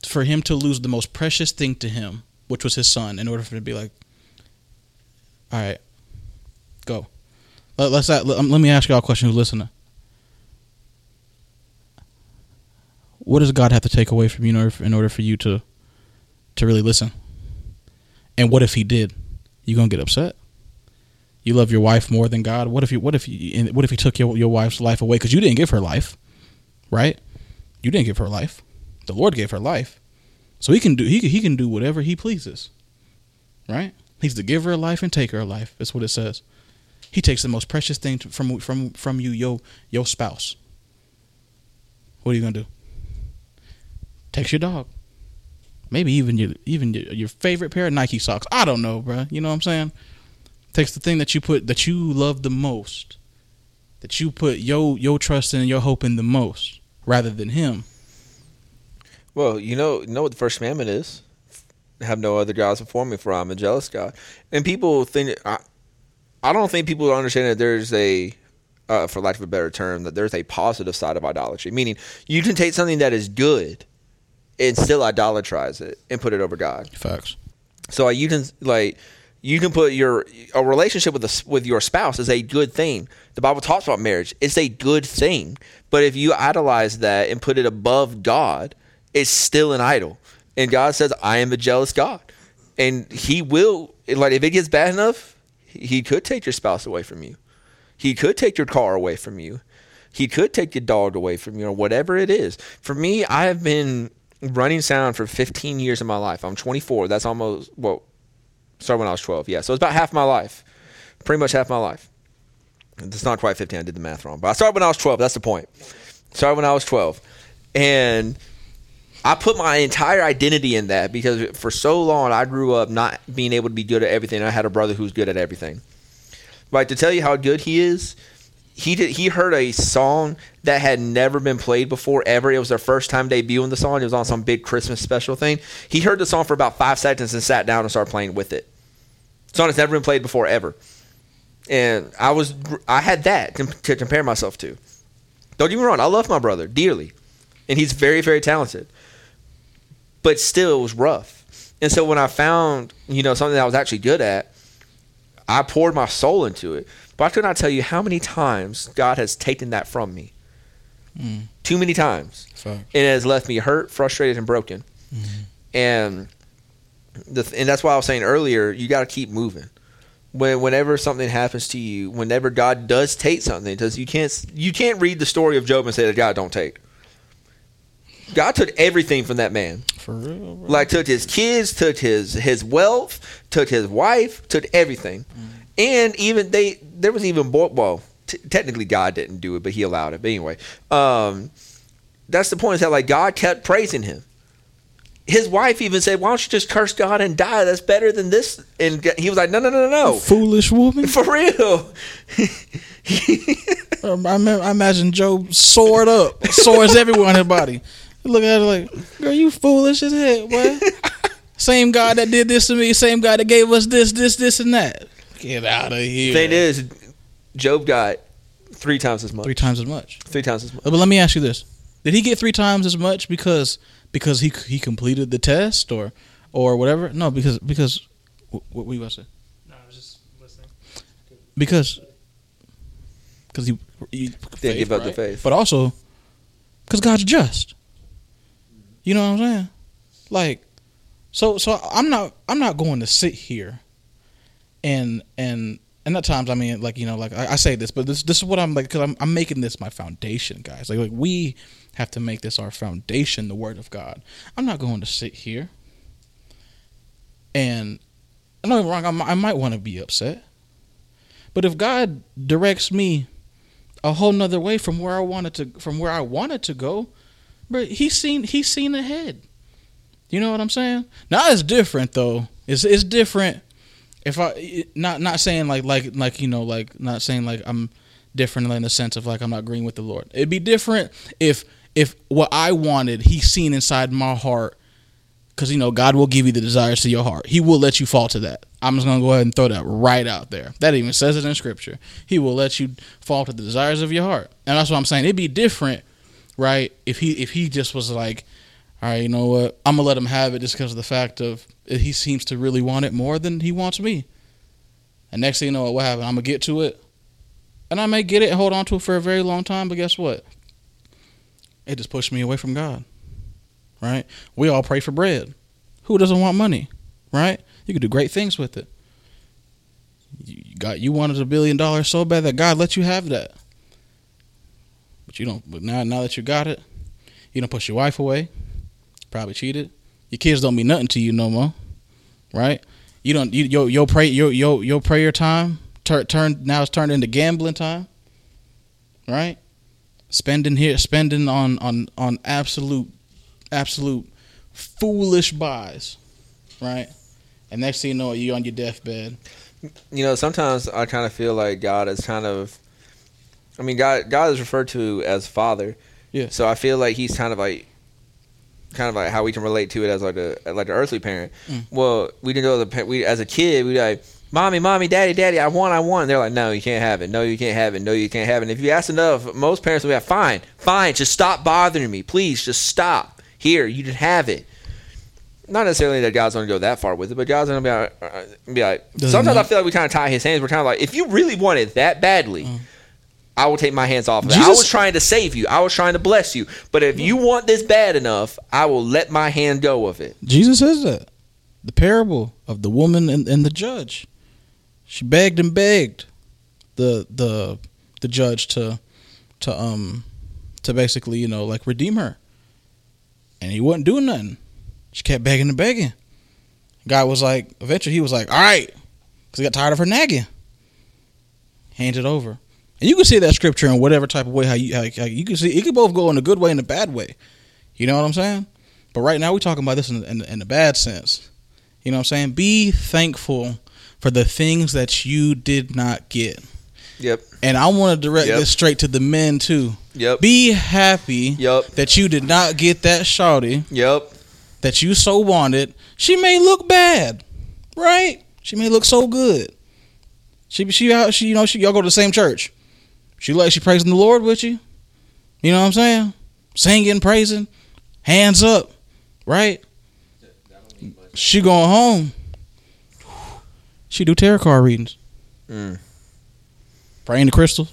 for him to lose the most precious thing to him, which was his son, in order for him to be like, all right, go. Let, let's let, um, let me ask y'all a question. Who's listening? What does God have to take away from you in order for, in order for you to to really listen? And what if He did? You gonna get upset? You love your wife more than God. What if you? What if you? What if He took your your wife's life away because you didn't give her life, right? You didn't give her life. The Lord gave her life, so He can do He He can do whatever He pleases, right? He's the giver of life and taker of life. That's what it says. He takes the most precious thing to, from from from you, your your spouse. What are you gonna do? Takes your dog. Maybe even your even your, your favorite pair of Nike socks. I don't know, bro. You know what I'm saying? Takes the thing that you put that you love the most, that you put your your trust in and your hope in the most, rather than him. Well, you know, you know what the first commandment is: have no other gods before me, for I'm a jealous God. And people think I, I don't think people understand that there's a, uh, for lack of a better term, that there's a positive side of idolatry. Meaning, you can take something that is good and still idolatrize it and put it over God. Facts. So you can like you can put your a relationship with a, with your spouse is a good thing. The Bible talks about marriage; it's a good thing. But if you idolize that and put it above God, it's still an idol. And God says, "I am a jealous God," and He will like if it gets bad enough, He could take your spouse away from you. He could take your car away from you. He could take your dog away from you or whatever it is. For me, I have been running sound for 15 years of my life. I'm 24. That's almost, well, started when I was 12. Yeah. So it's about half my life. Pretty much half my life. It's not quite 15. I did the math wrong. But I started when I was 12. That's the point. Started when I was 12. And I put my entire identity in that because for so long I grew up not being able to be good at everything. I had a brother who's good at everything. Like to tell you how good he is, he did he heard a song that had never been played before ever. It was their first time debuting the song. It was on some big Christmas special thing. He heard the song for about five seconds and sat down and started playing with it. Song that's never been played before ever. And I was I had that to compare myself to. Don't get me wrong, I love my brother dearly, and he's very very talented. But still, it was rough. And so when I found you know something that I was actually good at, I poured my soul into it. But I could not tell you how many times God has taken that from me. Mm. Too many times. And it has left me hurt, frustrated, and broken. And the th- and that's why I was saying earlier, you got to keep moving. When whenever something happens to you, whenever God does take something, because you can't you can't read the story of Job and say that God don't take. God took everything from that man. For real, bro. Like took his kids, took his his wealth, took his wife, took everything, and even they there was even boy, well t- technically God didn't do it, but he allowed it. But anyway, um, that's the point is that like God kept praising him. His wife even said, "Why don't you just curse God and die? That's better than this." And he was like, "No, no, no, no, no, Foolish woman. [laughs] for real." [laughs] Um, I, remember, I imagine Job soared up, sores everywhere on his body. Look at her like, girl, you foolish as hell, boy. [laughs] same God that did this to me, same God that gave us this, this, this, and that. Get out of here. Thing is, Job got Three times as much. Three times as much. Three times as much. But let me ask you this: Did he get three times as much because because he he completed the test or or whatever? No, because because what, what were you about to say? No, I was just listening. Because because he, he Didn't give up the faith. but also because God's just. You know what I'm saying? Like, so so I'm not I'm not going to sit here and and and at times I mean like you know like I, I say this, but this this is what I'm like because I'm I'm making this my foundation, guys. Like like we have to make this our foundation, the Word of God. I'm not going to sit here and I'm wrong. I might, I might want to be upset, but if God directs me a whole nother way from where I wanted to from where I wanted to go, but he's seen he's seen ahead. You know what I'm saying? Now it's different though. It's it's different. If I not not saying like like like you know like not saying like I'm different in the sense of like I'm not agreeing with the Lord. It'd be different if if what I wanted He's seen inside my heart. Because you know God will give you the desires to your heart. He will let you fall to that. I'm just gonna go ahead and throw that right out there. That even says it in Scripture. He will let you fall to the desires of your heart, and that's what I'm saying. It'd be different, right? If he if he just was like, all right, you know what? I'm gonna let him have it just because of the fact of uh, he seems to really want it more than he wants me. And next thing you know, what happened? I'm gonna get to it, and I may get it and hold on to it for a very long time. But guess what? It just pushed me away from God. Right? We all pray for bread. Who doesn't want money? Right? You can do great things with it. You got you wanted a billion dollars so bad that God let you have that. But you don't. But now, now that you got it, you don't push your wife away. Probably cheated. Your kids don't mean nothing to you no more, right? You don't. You, your your pray your your your prayer time turn now it's turned into gambling time, right? Spending here, spending on on on absolute absolute foolish buys, right? And next thing you know, you're on your deathbed. you know, sometimes I kind of feel like God is kind of. I mean, God God is referred to as Father. Yeah. So I feel like He's kind of like, kind of like how we can relate to it as like a like an earthly parent. Mm. Well, we didn't know the we as a kid we like. Mommy, mommy, daddy, daddy, I want, I want. They're like, no, you can't have it. No, you can't have it. No, you can't have it. And if you ask enough, most parents will be like, fine, fine, just stop bothering me. Please, just stop. Here, you can have it. Not necessarily that God's going to go that far with it, but God's going to be like, uh, be like Doesn't sometimes I feel like we kind of tie his hands. We're kind of like, if you really want it that badly, Mm. I will take my hands off of it. I was trying to save you. I was trying to bless you. But if you want this bad enough, I will let my hand go of it. Jesus says that. The parable of the woman and, and the judge. She begged and begged the the the judge to to um to basically, you know, like redeem her. And he wasn't doing nothing. She kept begging and begging. Guy was like, eventually he was like, all right. Because he got tired of her nagging. Hands it over. And you can see that scripture in whatever type of way how you how, how you can see it could both go in a good way and a bad way. You know what I'm saying? But right now we're talking about this in, in, in the bad sense. You know what I'm saying? Be thankful for the things that you did not get. Yep. And I want to direct Yep. this straight to the men too. Yep. Be happy Yep. that you did not get that shawty Yep. that you so wanted. She may look bad, right? She may look so good. She she she you know she y'all go to the same church. She like she praising the Lord with you. You know what I'm saying? Singing, praising, hands up, right? She going home. She do tarot card readings, Mm. praying to crystals,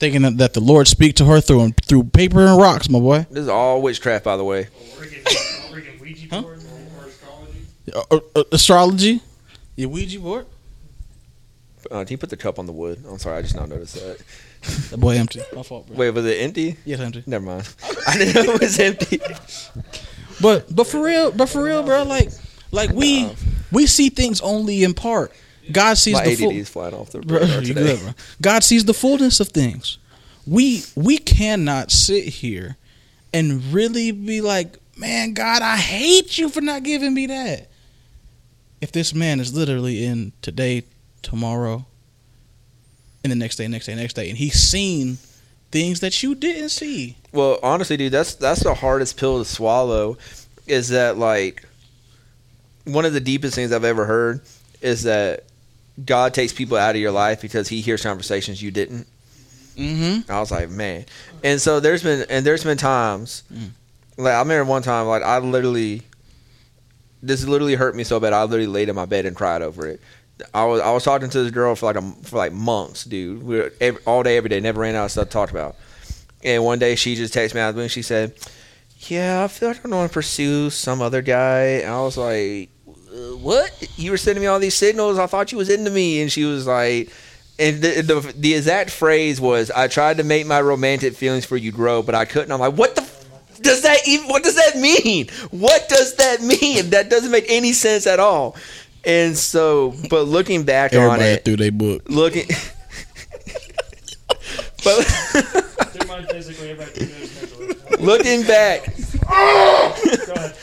thinking that, that the Lord speak to her through through paper and rocks, my boy. This is all witchcraft, by the way. Huh? Uh, uh, uh, astrology, your Ouija board. Uh, you put the cup on the wood? I'm sorry, I just now noticed that. That boy empty. My fault, bro. Wait, was it empty? Yes, empty. Never mind. [laughs] I didn't know it was empty. But but for real, but for real, bro, like like we we see things only in part. God sees My the full. is flying off the Bro, you today. good, bro. God sees the fullness of things. We we cannot sit here and really be like, man, God, I hate you for not giving me that. If this man is literally in today, tomorrow, and the next day, next day, next day, and he's seen things that you didn't see. Well, honestly, dude, that's that's the hardest pill to swallow. Is that like one of the deepest things I've ever heard is that God takes people out of your life because He hears conversations you didn't. Mm-hmm. I was like, man. And so there's been and there's been times Mm. like I remember one time like I literally this literally hurt me so bad I literally laid in my bed and cried over it. I was I was talking to this girl for like a, for like months, dude. We were every, all day every day, never ran out of stuff to talk about. And one day she just texted me out of the and she said, "Yeah, I feel like I don't want to pursue some other guy." And I was like, "Uh, "What? You were sending me all these signals. I thought you was into me." And she was like, and the, the the exact phrase was, "I tried to make my romantic feelings for you grow, but I couldn't." I'm like, "What the?" Does that even? What does that mean? What does that mean? That doesn't make any sense at all. And so, but looking back on Everybody it, threw their book. looking, [laughs] but Through mine physically, everybody goes mentally. looking back, [laughs] ahead.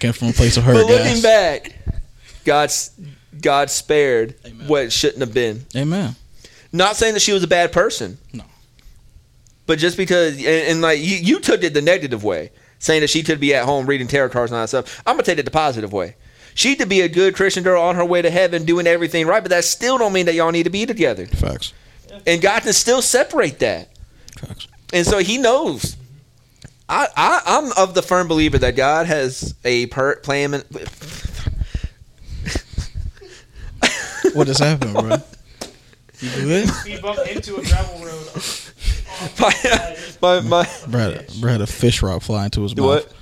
Came from a place of hurt, but looking guys. back, God's God spared Amen. what shouldn't have been. Amen. Not saying that she was a bad person. No. But just because, and, and like you, you took it the negative way, saying that she could be at home reading tarot cards and all that stuff. I'm gonna take it the positive way. She could be a good Christian girl on her way to heaven, doing everything right, but that still don't mean that y'all need to be together. Facts. And God can still separate that. Facts. And so He knows. I, I I'm of the firm believer that God has a per, plan. What just happened, bro? You good? Speed bump into a gravel road. [laughs] my, my, my, Bro, bro had a fish rock fly into his mouth. What?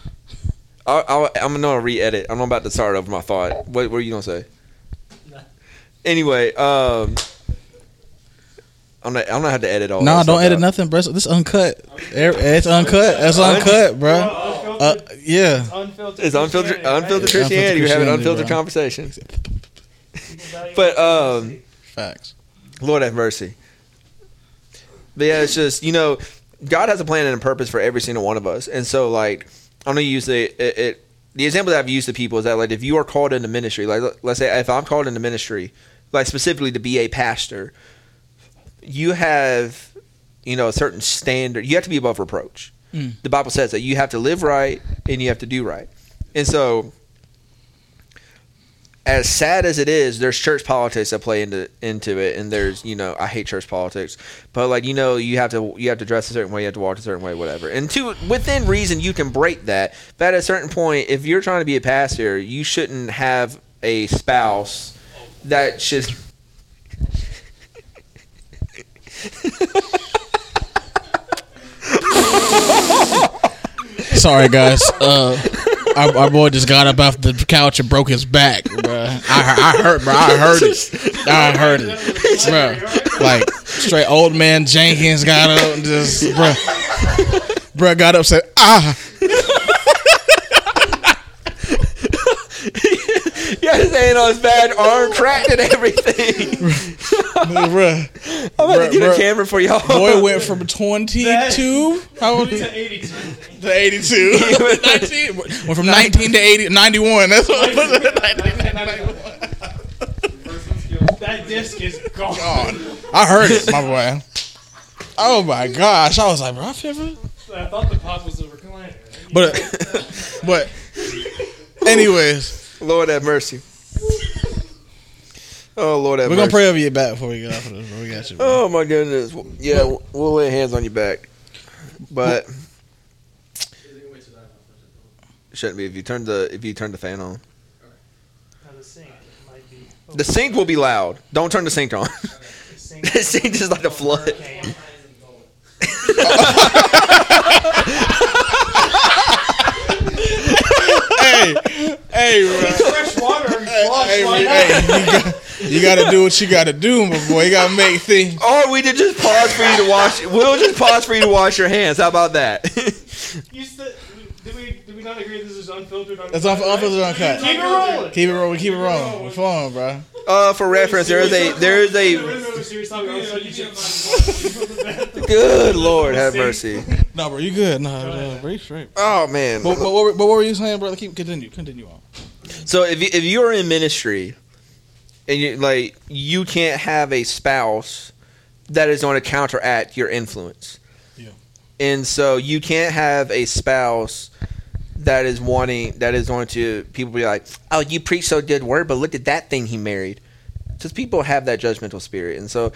I, I, I'm gonna re-edit. I'm about to start over my thought. What, what were you gonna say? [laughs] Anyway, um, I'm not. I'm not have to edit all. Nah, that don't stuff edit out. nothing, bro. This uncut. It's uncut. That's uncut, bro. Uh, yeah. unfiltered. It's unfiltered, unfiltered Yeah, Christianity. We're having unfiltered bro. conversation. But um, Facts. Lord have mercy. But yeah, it's just you know, God has a plan and a purpose for every single one of us, and so like I'm gonna use the it, it the example that I've used to people is that like if you are called into ministry, like let- let's say if I'm called into ministry, like specifically to be a pastor, you have you know a certain standard. You have to be above reproach. Mm. The Bible says that you have to live right and you have to do right, and so as sad as it is, there's church politics that play into into it, and there's you know I hate church politics, but like you know you have to you have to dress a certain way, you have to walk a certain way, whatever. And to within reason, you can break that. But at a certain point, if you're trying to be a pastor, you shouldn't have a spouse that should. [laughs] Sorry, guys. Uh, our, our boy just got up off the couch and broke his back, bro. I, I heard, bro. I heard it. I heard it, bro. Like straight old man Jenkins got up and just, bro. Bro got up and said, ah. Yeah, his hand on his bad arm, cracked and everything. bro. I'm about Bruh, to get bruh. a camera for y'all. Boy went from 22. How old is he? To 82. To 82. [laughs] [laughs] 19, went from 19 to 80, 91. That's what it was. 19 [laughs] to 91. That disc is gone. I heard it, my boy. Oh my gosh. I was like, bro, I feel it. I thought the pop was the recliner. But, but, anyways, Lord have mercy. Oh Lord have mercy. we're mercy. gonna pray over your back before we get off of this. bro. We got you. Bro. Oh my goodness. Yeah, we'll- we'll lay hands on your back. But shouldn't be if you turn the if you turn the fan on. The sink might be. The sink will be loud. Don't turn the sink on. The [laughs] sink the sink is like a flood. [laughs] Hey, hey, bro. Fresh water Hey, hey, hey, you, got, you gotta do what you gotta do, my boy. You gotta make things. Or we did just pause for you to wash. We'll just pause for you to wash your hands. How about that? [laughs] You said, did we did we not agree this is unfiltered? It's off, off of the uncut. Keep it rolling. Keep it rolling. Keep it rolling. We're flowing, bro. Uh, for reference, there is a there is a middle of a serious topic, all of a sudden you just- [laughs] good Lord have mercy. No, bro, you good? No, no, bro, you straight. Oh man. But, but, what, were- but what were you saying, brother? Keep continue. Continue on. So if you, if you are in ministry and you like you can't have a spouse that is going to counteract your influence. Yeah. And so you can't have a spouse that is wanting that is going to people be like, "Oh, you preach so good word, but look at that thing he married." Because people have that judgmental spirit. And so it,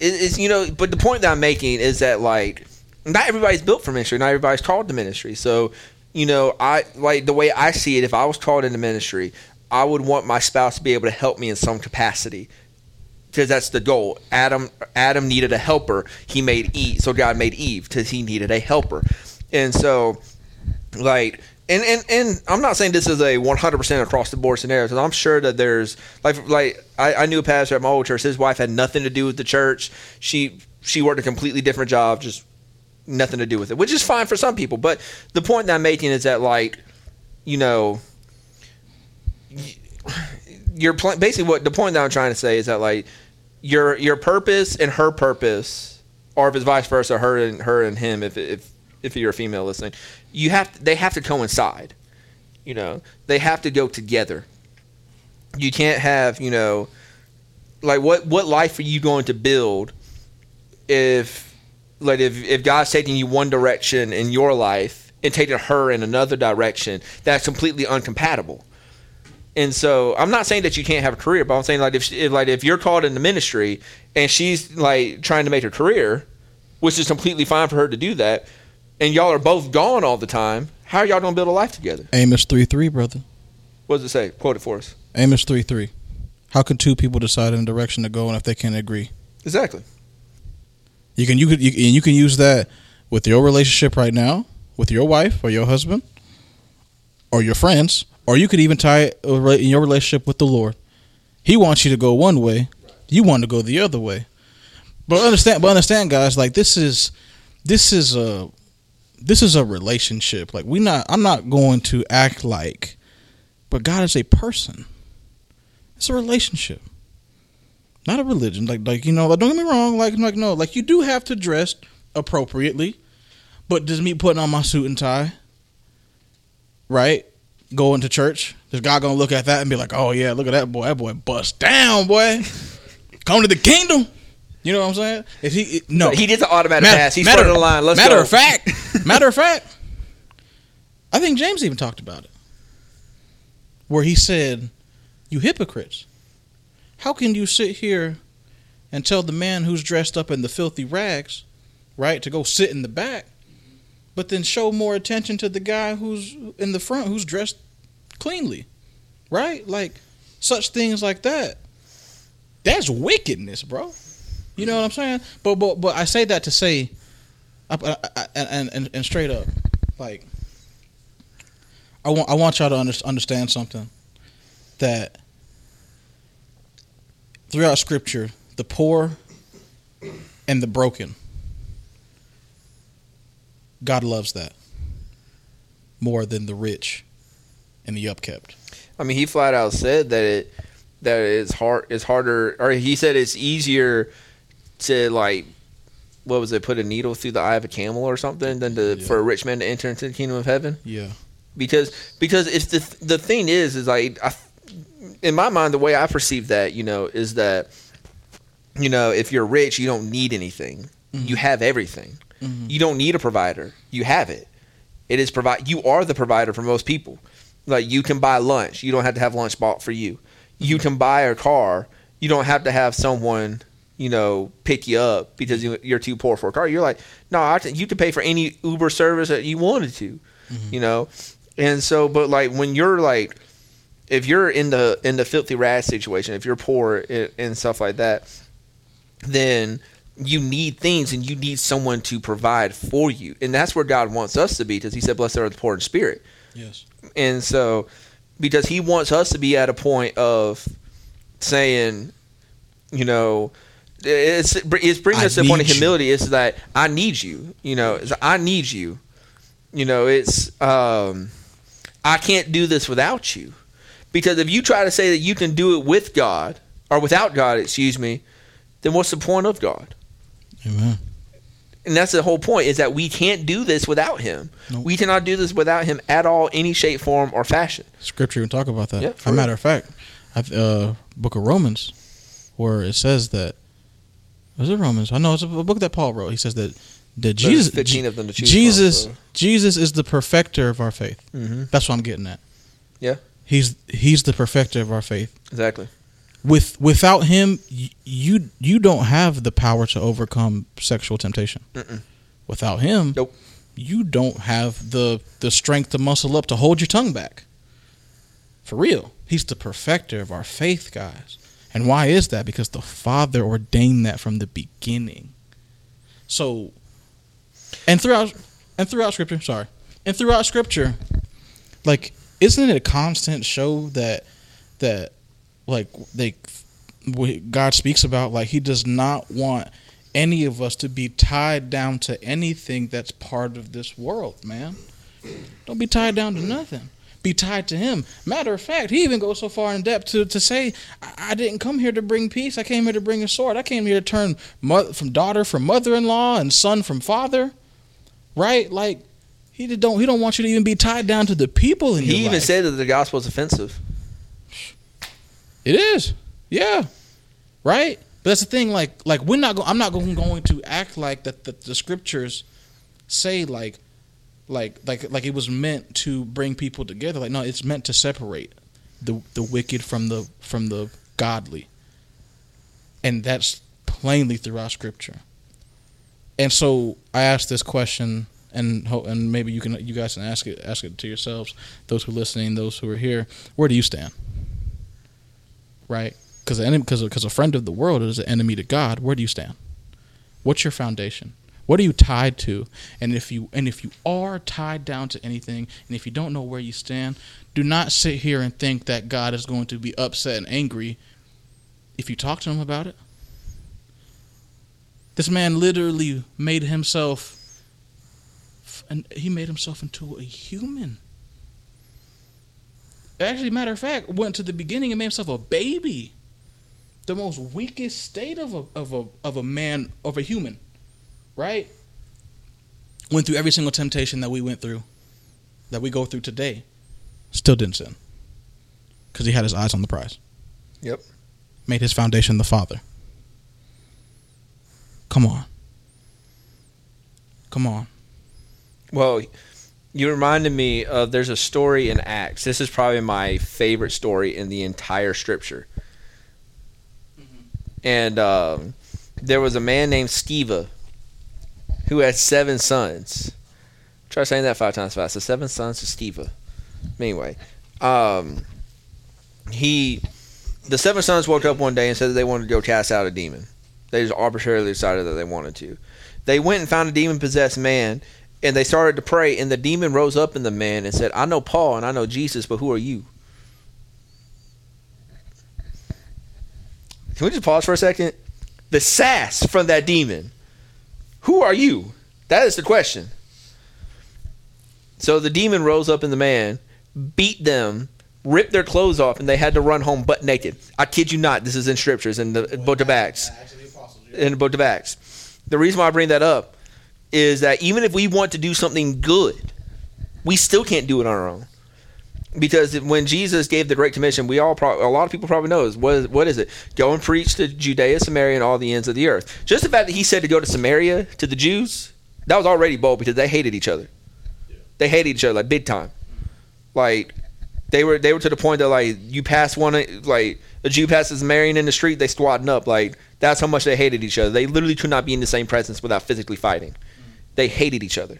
it's you know, but the point that I'm making is that like not everybody's built for ministry, not everybody's called to ministry. So, you know, I like the way I see it. If I was called into ministry, I would want my spouse to be able to help me in some capacity because that's the goal. Adam Adam needed a helper. He made Eve, so God made Eve because he needed a helper, and so like. And, and, and I'm not saying this is a 100% across the board scenario because I'm sure that there's like like I, I knew a pastor at my old church. His wife had nothing to do with the church. She she worked a completely different job, just nothing to do with it, which is fine for some people. But the point that I'm making is that like, you know, you're pl- basically what the point that I'm trying to say is that like your your purpose and her purpose, or if it's vice versa, her and her and him, if if if you're a female listening, you have to, they have to coincide. You know, they have to go together. You can't have you know, like what what life are you going to build if like if if God's taking you one direction in your life and taking her in another direction that's completely uncompatible. And so I'm not saying that you can't have a career, but I'm saying like if, if like if you're called into ministry and she's like trying to make her career, which is completely fine for her to do that, and y'all are both gone all the time, how are y'all gonna build a life together? Amos three three, brother. What does it say? Quote it for us. Amos three three. How can two people decide in a direction to go and if they can't agree? Exactly. You can you could you, and you can use that with your relationship right now with your wife or your husband or your friends, or you could even tie it uh, in your relationship with the Lord. He wants you to go one way, you want to go the other way. But understand, but understand, guys, like this is this is a this is a relationship. Like we not, I'm not going to act like, but God is a person. It's a relationship not a religion. Like like you know, like, don't get me wrong. Like like no, like you do have to dress appropriately, but does me putting on my suit and tie, right? Going to church, is God gonna look at that and be like, oh yeah, look at that boy, that boy bust down, boy, [laughs] come to the kingdom. You know what I'm saying? If he no, he did the automatic matter, pass. He's matter, the line. Let's matter go. of fact, [laughs] matter of fact, I think James even talked about it, where he said, "You hypocrites." How can you sit here and tell the man who's dressed up in the filthy rags, right, to go sit in the back, but then show more attention to the guy who's in the front who's dressed cleanly, right? Like such things like that. That's wickedness, bro. You know what I'm saying? But but but I say that to say, I, I, and, and and straight up, like I want I want y'all to under, understand something that throughout scripture the poor and the broken god loves that more than the rich and the upkept I mean, he flat out said that it that it's hard. It's harder, or he said it's easier to like what was it? Put a needle through the eye of a camel or something than to, Yeah. for a rich man to enter into the kingdom of heaven. yeah. Because because if the the thing is is like I, in my mind the way I perceive that you know is that you know if you're rich you don't need anything. Mm-hmm. You have everything. Mm-hmm. You don't need a provider. You have it. It is provide you are the provider for most people. Like you can buy lunch. You don't have to have lunch bought for you. You mm-hmm. can buy a car. You don't have to have someone you know pick you up because you- you're too poor for a car. You're like no I you can pay for any uber service that you wanted to mm-hmm. you know? And so but like when you're like if you're in the in the filthy rat situation if you're poor and, and stuff like that then you need things and you need someone to provide for you. And that's where god wants us to be because he said blessed are the poor in spirit. Yes. And so because he wants us to be at a point of saying you know it's it's bringing I us to a point of you. humility. It's that i need you you know it's i need you. You know it's um i can't do this without you. Because if you try to say that you can do it with god or without god excuse me then what's the point of god? Amen. And that's the whole point is that we can't do this without him. Nope. we cannot do this without him at all any shape form or fashion. Scripture even talk about that. Yeah, a matter of fact I've, uh book of romans where it says that was it romans i know it's a book that paul wrote he says that that There's jesus 15 of them to choose jesus from, so. jesus is the perfecter of our faith Mhm. that's what i'm getting at Yeah. he's he's the perfecter of our faith exactly with without him, you you don't have the power to overcome sexual temptation. Mm-mm. Without him, Nope. you don't have the the strength to muscle up to hold your tongue back. For real, he's the perfecter of our faith, guys. And why is that? Because the Father ordained that from the beginning. So, and throughout and throughout Scripture, sorry, and throughout Scripture, like, isn't it a constant show that that like they God speaks about like He does not want any of us to be tied down to anything that's part of this world, man. Don't be tied down to nothing. Be tied to him. Matter of fact, he even goes so far in depth to, to say, I, I didn't come here to bring peace. I came here to bring a sword. I came here to turn mother, from daughter from mother-in-law and son from father. Right? Like he don't he don't want you to even be tied down to the people in He even life. said that the gospel is offensive. It is. Yeah. Right? But that's the thing like like we're not go- I'm not going going to act like that the, the scriptures say like like like like it was meant to bring people together. Like no, it's meant to separate the the wicked from the from the godly. And that's plainly throughout scripture. And so I asked this question and and maybe you can you guys can ask it ask it to yourselves, those who are listening, those who are here. Where do you stand? right? Because because because a friend of the world is an enemy to God. Where do you stand? What's your foundation? What are you tied to? And if you and if you are tied down to anything, and if you don't know where you stand, do not sit here and think that God is going to be upset and angry if you talk to him about it. This man literally made himself, and he made himself into a human. Actually, matter of fact, went to the beginning and made himself a baby. The most weakest state of a of a of a man of a human, right? Went through every single temptation that we went through, that we go through today. Still didn't sin, because he had his eyes on the prize. Yep. Made his foundation the Father. Come on. Come on. Well, you reminded me of there's a story in Acts. This is probably my favorite story in the entire scripture. And um, there was a man named Sceva who had seven sons. Try saying that five times fast. The seven sons of Sceva. Anyway, um, he, the seven sons woke up one day and said that they wanted to go cast out a demon. They just arbitrarily decided that they wanted to. They went and found a demon possessed man and they started to pray and the demon rose up in the man and said i know paul and i know jesus but who are you can we just pause for a second the sass from that demon who are you? That is the question. So the demon rose up in the man beat them ripped their clothes off and they had to run home butt naked. I kid you not this is in scriptures in the book of acts. In the book of acts. The reason why i bring that up is that even if we want to do something good, we still can't do it on our own. Because when Jesus gave the Great Commission, we all pro- a lot of people probably knows what is, what is it? Go and preach to Judea, Samaria, and all the ends of the earth. Just the fact that he said to go to Samaria to the Jews, that was already bold because they hated each other. They hated each other like big time. Like they were they were to the point that like you pass one like a Jew passes a Samaritan in the street, they squatting up. Like that's how much they hated each other. They literally could not be in the same presence without physically fighting. They hated each other.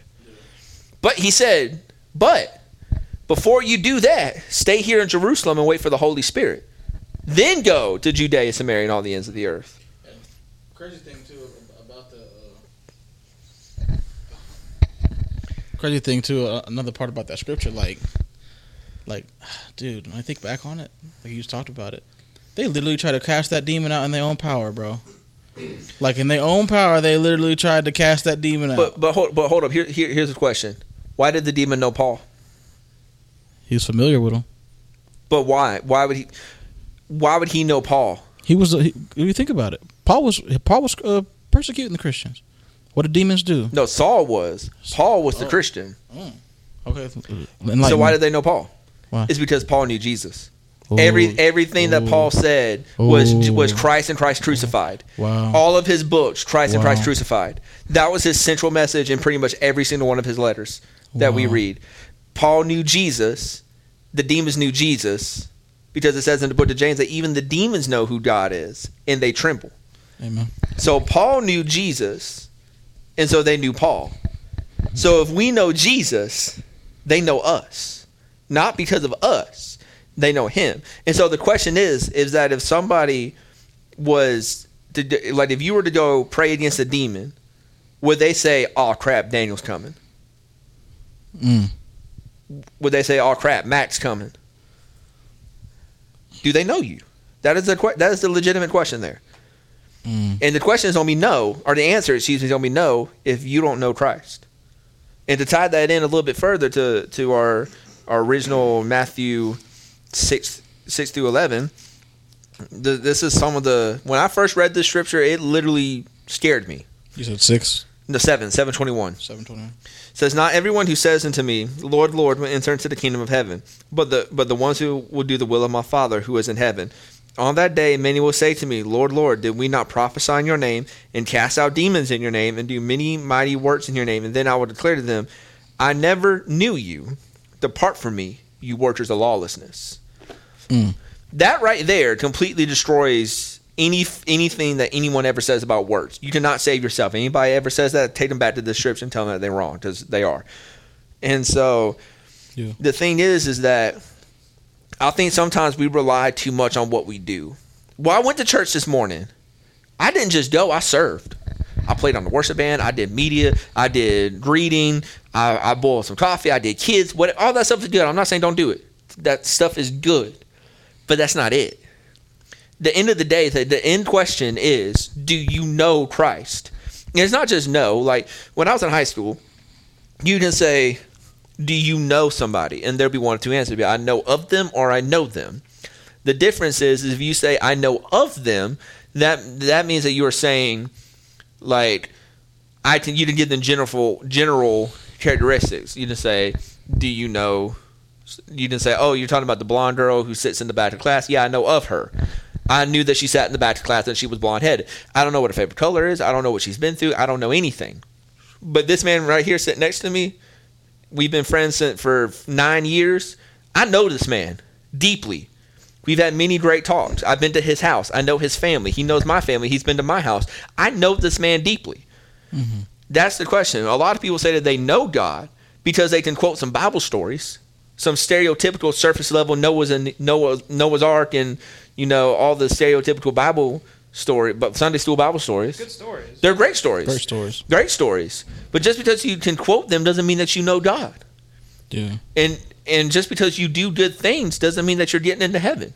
But he said, but before you do that, stay here in Jerusalem and wait for the Holy Spirit. Then go to Judea, Samaria, and all the ends of the earth. Crazy thing too about the. Crazy thing too. Uh, another part about that scripture, like, like, dude, when I think back on it, like you just talked about it, they literally tried to cast that demon out in their own power, bro. Like in their own power, they literally tried to cast that demon out. But but hold, but hold up. Here, here here's a question. Why did the demon know Paul? He was familiar with him. But why? Why would he? Why would he know Paul? He was. He, you think about it, Paul was. Paul was uh, persecuting the Christians. What did demons do? No, Saul was. Paul was the Oh. Christian. Okay. So why did they know Paul? Why? It's because Paul knew Jesus. Every everything that Paul said was Ooh. was Christ and Christ crucified. Wow. All of his books, Christ and Christ crucified. That was his central message in pretty much every single one of his letters that we read. Paul knew Jesus. The demons knew Jesus. because it says in the book of James that even the demons know who God is and they tremble. Amen. So Paul knew Jesus, and so they knew Paul. So if we know Jesus, they know us. Not because of us, they know him. And so the question is, is that if somebody was to, like if you were to go pray against a demon, would they say, "Oh crap, Daniel's coming"? Mm. Would they say, "Oh crap, Matt's coming"? Do they know you? That is the que- that is the legitimate question there. Mm. And the question is going to be no, or the answer, excuse me, is going to be no if you don't know Christ. And to tie that in a little bit further to to our our original Matthew six six through eleven, the, this is some of the when I first read this scripture, it literally scared me. You said six, No, seven seven twenty one seven twenty nine. Says, "Not everyone who says unto me, Lord, Lord, will enter into the kingdom of heaven, but the but the ones who will do the will of my Father who is in heaven." On that day, many will say to me, Lord, Lord, did we not prophesy in your name, and cast out demons in your name, and do many mighty works in your name? And then I will declare to them, I never knew you. Depart from me, you workers of lawlessness. Mm. That right there completely destroys any anything that anyone ever says about words. You cannot save yourself. Anybody ever says that, take them back to the scripture and tell them that they're wrong because they are. And so, Yeah. the thing is, is that I think sometimes we rely too much on what we do. Well, I went to church this morning. I didn't just go; I served. I played on the worship band. I did media. I did greeting. I, I boiled some coffee. I did kids. What all that stuff is good. I'm not saying don't do it. That stuff is good, but that's not it. The end of the day, the, the end question is: Do you know Christ? And it's not just know. Like when I was in high school, you can say, "Do you know somebody?" And there'll be one or two answers: be, "I know of them" or "I know them." The difference is, is if you say "I know of them," that that means that you are saying, like, I can you can give them general general characteristics. You can say, "Do you know?" You can say, "Oh, you're talking about the blonde girl who sits in the back of class." Yeah, I know of her. I knew that she sat in the back of class and she was blonde headed. I don't know what her favorite color is. I don't know what she's been through. I don't know anything. But this man right here sitting next to me, we've been friends since for nine years. I know this man deeply. We've had many great talks. I've been to his house. I know his family. He knows my family. He's been to my house. I know this man deeply. Mm-hmm. That's the question. A lot of people say that they know God because they can quote some Bible stories, some stereotypical surface level Noah's and Noah, Noah's Ark, and you know all the stereotypical Bible story, but Sunday school Bible stories. Good stories. They're great stories. Great stories. Great stories. But just because you can quote them doesn't mean that you know God. Yeah. And and just because you do good things doesn't mean that you're getting into heaven.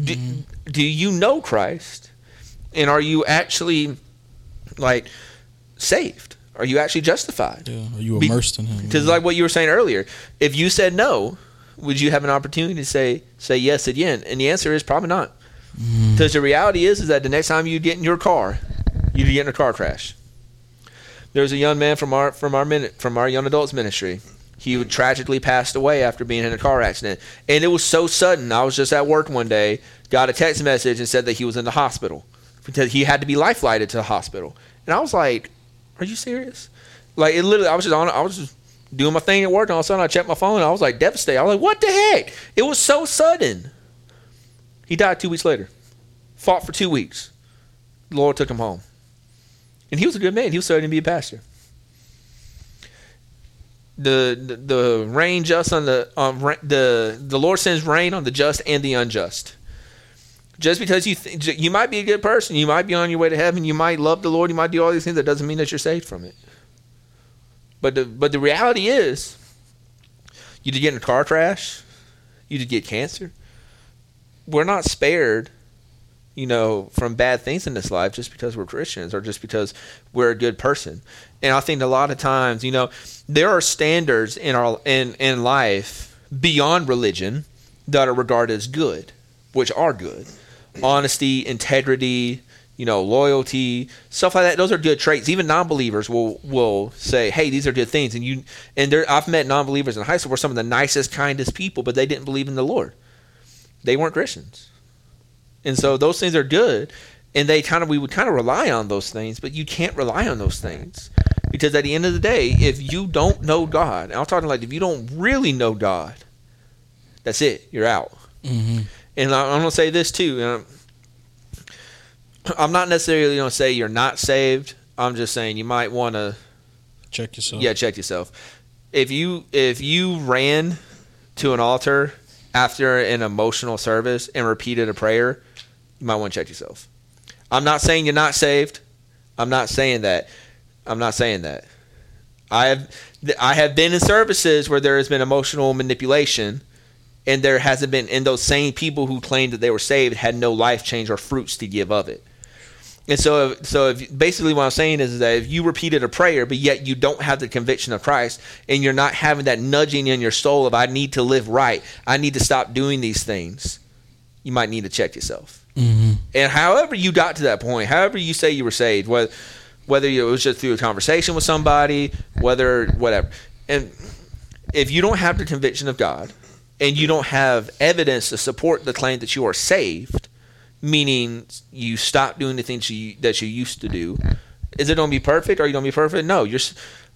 Do, mm-hmm. do you know Christ? And are you actually like saved? Are you actually justified? Yeah. Are you Be- immersed in him? Because like what you were saying earlier, if you said no, would you have an opportunity to say say yes again? And the answer is probably not. Because the reality is is that the next time you get in your car, you get in a car crash. There was a young man from our from our minute from our young adults ministry. He tragically passed away after being in a car accident, and it was so sudden. I was just at work one day, got a text message and said that he was in the hospital because he had to be life flighted to the hospital, and I was like, "Are you serious?" Like it literally, I was just on. I was just doing my thing at work, and all of a sudden I checked my phone. And I was like devastated. I was like, "What the heck?" It was so sudden. He died two weeks later. Fought for two weeks. The Lord took him home, and he was a good man. He was starting to be a pastor. The, the the rain just on the um, on the the Lord sends rain on the just and the unjust. Just because you th- you might be a good person, you might be on your way to heaven, you might love the Lord, you might do all these things. That doesn't mean that you're saved from it. But the but the reality is, you did get in a car crash, you did get cancer. We're not spared, you know, from bad things in this life just because we're Christians or just because we're a good person. And I think a lot of times, you know, there are standards in our in in life beyond religion that are regarded as good, which are good. Honesty, integrity, you know, loyalty, stuff like that. Those are good traits. Even non-believers will will say, "Hey, these are good things." And you and there, I've met non-believers in high school were some of the nicest, kindest people, but they didn't believe in the Lord. They weren't Christians, and so those things are good. And they kind of we would kind of rely on those things, but you can't rely on those things because at the end of the day, if you don't know God, and I'm talking like if you don't really know God, that's it. You're out. hmm And I, I'm gonna say this too. I'm not necessarily gonna say you're not saved. I'm just saying you might want to Check yourself. yeah check yourself. If you if you ran to an altar after an emotional service and repeated a prayer, you might want to check yourself. I'm not saying you're not saved. I'm not saying that. I'm not saying that. I have I have been in services where there has been emotional manipulation and there hasn't been and those same people who claimed that they were saved had no life change or fruits to give of it. And so, so if, basically, what I'm saying is that if you repeated a prayer, but yet you don't have the conviction of Christ, and you're not having that nudging in your soul of "I need to live right, I need to stop doing these things," you might need to check yourself. hmm And however you got to that point, however you say you were saved, whether whether it was just through a conversation with somebody, whether whatever, and if you don't have the conviction of God, and you don't have evidence to support the claim that you are saved, meaning you stop doing the things you, that you used to do, is it going to be perfect? Are you going to be perfect? No, you're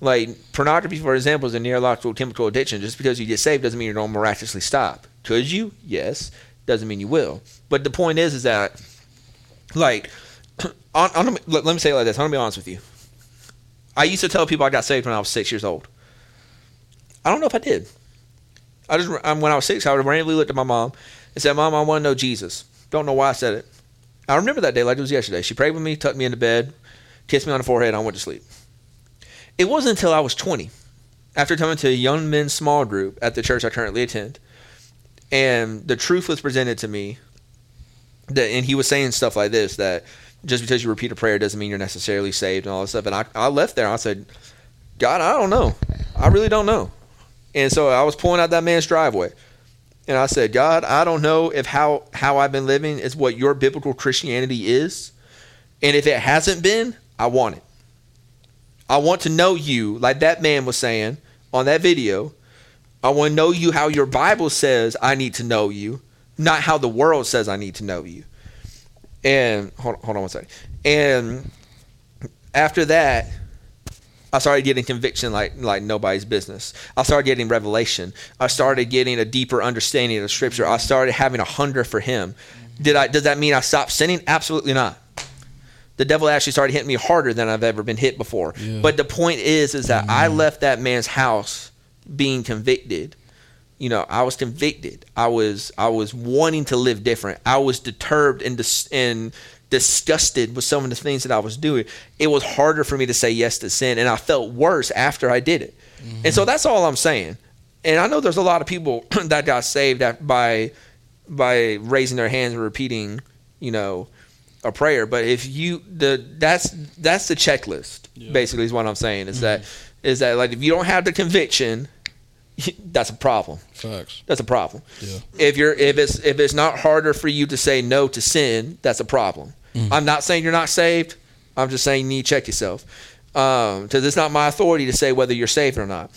like pornography, for example, is a neurological chemical addiction. Just because you get saved doesn't mean you're going to miraculously stop. Could you? Yes. Doesn't mean you will. But the point is, is that like, [clears throat] on, on, let, let me say it like this. I'm gonna be honest with you. I used to tell people I got saved when I was six years old. I don't know if I did. I just um, when I was six, I would randomly looked at my mom and said, "Mom, I want to know Jesus." Don't know why I said it. I remember that day like it was yesterday. She prayed with me, tucked me into bed, kissed me on the forehead, and I went to sleep. It wasn't until I was 20, after coming to a young men's small group at the church I currently attend, and the truth was presented to me that, and he was saying stuff like this that just because you repeat a prayer doesn't mean you're necessarily saved and all this stuff. And I, I left there. I said, God, I don't know. I really don't know. And so I was pulling out that man's driveway. And I said, God, I don't know if how, how I've been living is what your biblical Christianity is. And if it hasn't been, I want it. I want to know you, like that man was saying on that video. I want to know you how your Bible says I need to know you, not how the world says I need to know you. And hold, hold on one second. And after that, I started getting conviction like like nobody's business. I started getting revelation. I started getting a deeper understanding of Scripture. I started having a hunger for Him. Did I? Does that mean I stopped sinning? Absolutely not. The devil actually started hitting me harder than I've ever been hit before. Yeah. But the point is, is that I mm-hmm. left that man's house being convicted. You know, I was convicted. I was I was wanting to live different. I was deterred and dis- and disgusted with some of the things that I was doing. It was harder for me to say yes to sin, and I felt worse after I did it. And so mm-hmm. that's all I'm saying. And I know there's a lot of people [clears throat] that got saved by by raising their hands and repeating, you know, a prayer. But if you the that's that's the checklist. Yeah. Basically, is what I'm saying. Is mm-hmm. that is that like if you don't have the conviction, [laughs] that's a problem. Facts. That's a problem. Yeah. If you're if it's if it's not harder for you to say no to sin, that's a problem. Mm. I'm not saying you're not saved. I'm just saying you need to check yourself. Because it's not my authority to say whether you're saved or not.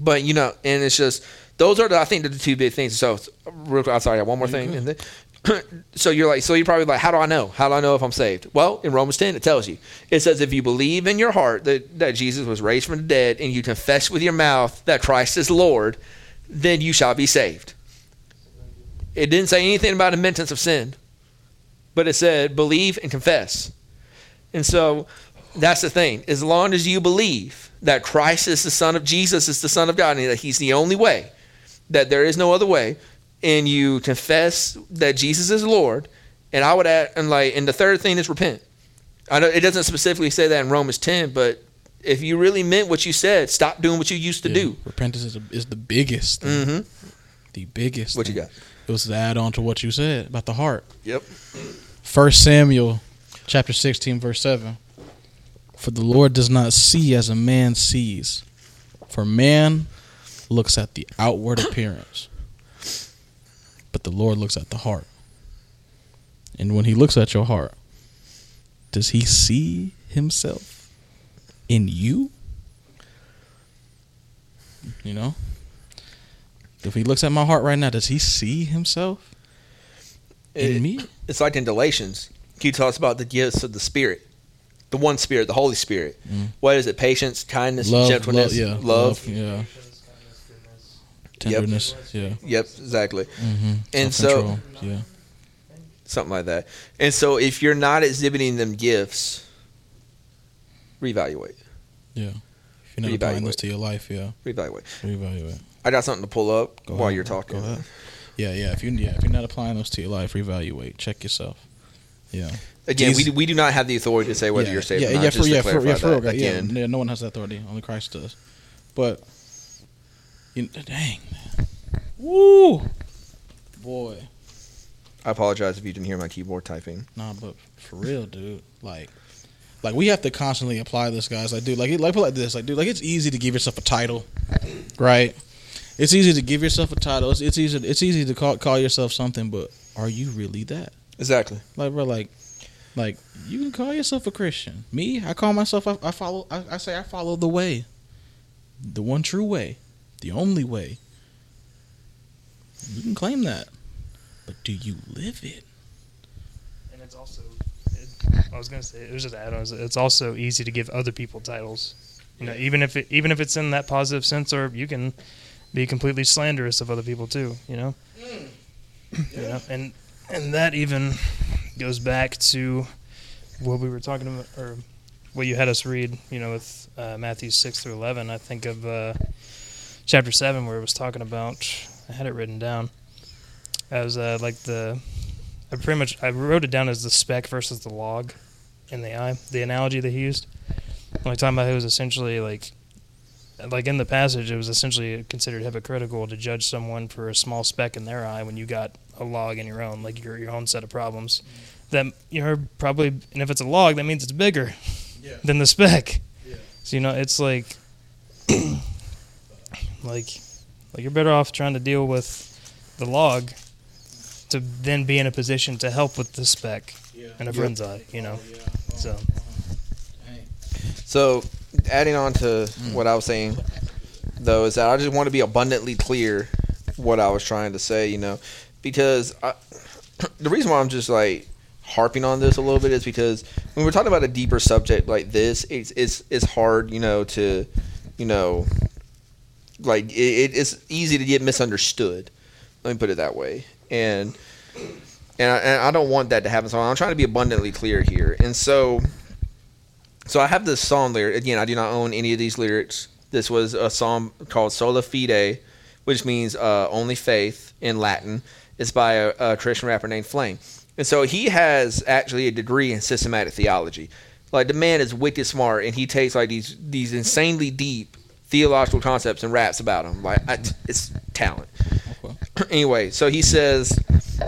But you know, and it's just those are the, I think the two big things. So real quick, I'm sorry, I got one more thing. [clears throat] So you're like, so you're probably like, how do I know? How do I know if I'm saved? Well, in Romans 10, it tells you. It says if you believe in your heart that, that Jesus was raised from the dead and you confess with your mouth that Christ is Lord, then you shall be saved. It didn't say anything about admittance of sin, but it said believe and confess. And so that's the thing. As long as you believe that Christ is the Son of Jesus, is the Son of God, and that He's the only way, that there is no other way, and you confess that Jesus is Lord, and I would add, and like, and the third thing is repent. I know it doesn't specifically say that in Romans 10, but if you really meant what you said, stop doing what you used to Yeah. do. Repentance is, a, is the biggest. Thing. Mm-hmm. The biggest. What you got? It was to add on to what you said about the heart. Yep. First Samuel chapter 16 verse 7 For the Lord does not see as a man sees for man looks at the outward [coughs] appearance but the Lord looks at the heart and when he looks at your heart does he see himself in you you know if he looks at my heart right now does he see himself in It- me It's like in Galatians. He talks about the gifts of the Spirit, the one Spirit, the Holy Spirit. Mm. What is it? Patience, kindness, love gentleness, love, yeah love. yeah tenderness. Yeah. Yep, exactly. Mm-hmm. And so- yeah, Something like that. And so if you're not exhibiting them gifts, reevaluate. yeah. If you're not applying this to your life, yeah, Reevaluate. reevaluate. I got something to pull up Go while ahead. you're talking. Yeah, yeah. If you yeah, if you're not applying those to your life, reevaluate. Check yourself. Yeah. Again, we, These- we do not have the authority to say whether yeah, you're saved yeah, or not. yeah, for, yeah, for, yeah, for real, yeah, again. yeah, no one has that authority. Only Christ does. But, you, dang, woo, boy, I apologize if you didn't hear my keyboard typing. nah, but for real, dude, like, like we have to constantly apply this, guys. Like, dude, like, like, like this, like, dude, like, it's easy to give yourself a title, right? It's easy to give yourself a title. It's, it's easy. It's easy to call call yourself something, but are you really that? Exactly. Like, bro, like, like you can call yourself a Christian. Me, I call myself. I, I follow. I, I say I follow the way, the one true way, the only way. You can claim that, but do you live it? And it's also, it, I was gonna say, it was just add on. It's also easy to give other people titles. You know, even if it, even if it's in that positive sense, or you can be completely slanderous of other people too. You know, you know, and and that even goes back to what we were talking about, or what you had us read. You know, with uh, Matthew six through eleven. I think of uh, chapter seven where it was talking about. I had it written down as uh, like the I pretty much I wrote it down as the speck versus the log in the eye. The analogy that he used, like talking about it was essentially like, like in the passage, it was essentially considered hypocritical to judge someone for a small speck in their eye when you got a log in your own, like your your own set of problems. That you're probably, and if it's a log, that means it's bigger Yeah. than the speck. Yeah. So you know, it's like, [clears throat] like, like you're better off trying to deal with the log to then be in a position to help with the speck Yeah. in a friend's eye, you know. Oh, so uh-huh. So, adding on to mm. what I was saying, though, is that I just want to be abundantly clear what I was trying to say, you know, because I, [clears throat] the reason why I'm just like harping on this a little bit is because when we're talking about a deeper subject like this, it's it's it's hard, you know, to you know, like it, it's easy to get misunderstood. Let me put it that way, and and I, and I don't want that to happen. So I'm trying to be abundantly clear here, and so. So I have this song lyric. Again, I do not own any of these lyrics. This was a song called Sola Fide, which means uh, only faith in Latin. It's by a, a Christian rapper named Flame. And so he has actually a degree in systematic theology. Like the man is wicked smart, and he takes like these these insanely deep theological concepts and raps about them. Like I, it's talent. [clears throat] anyway, so he says,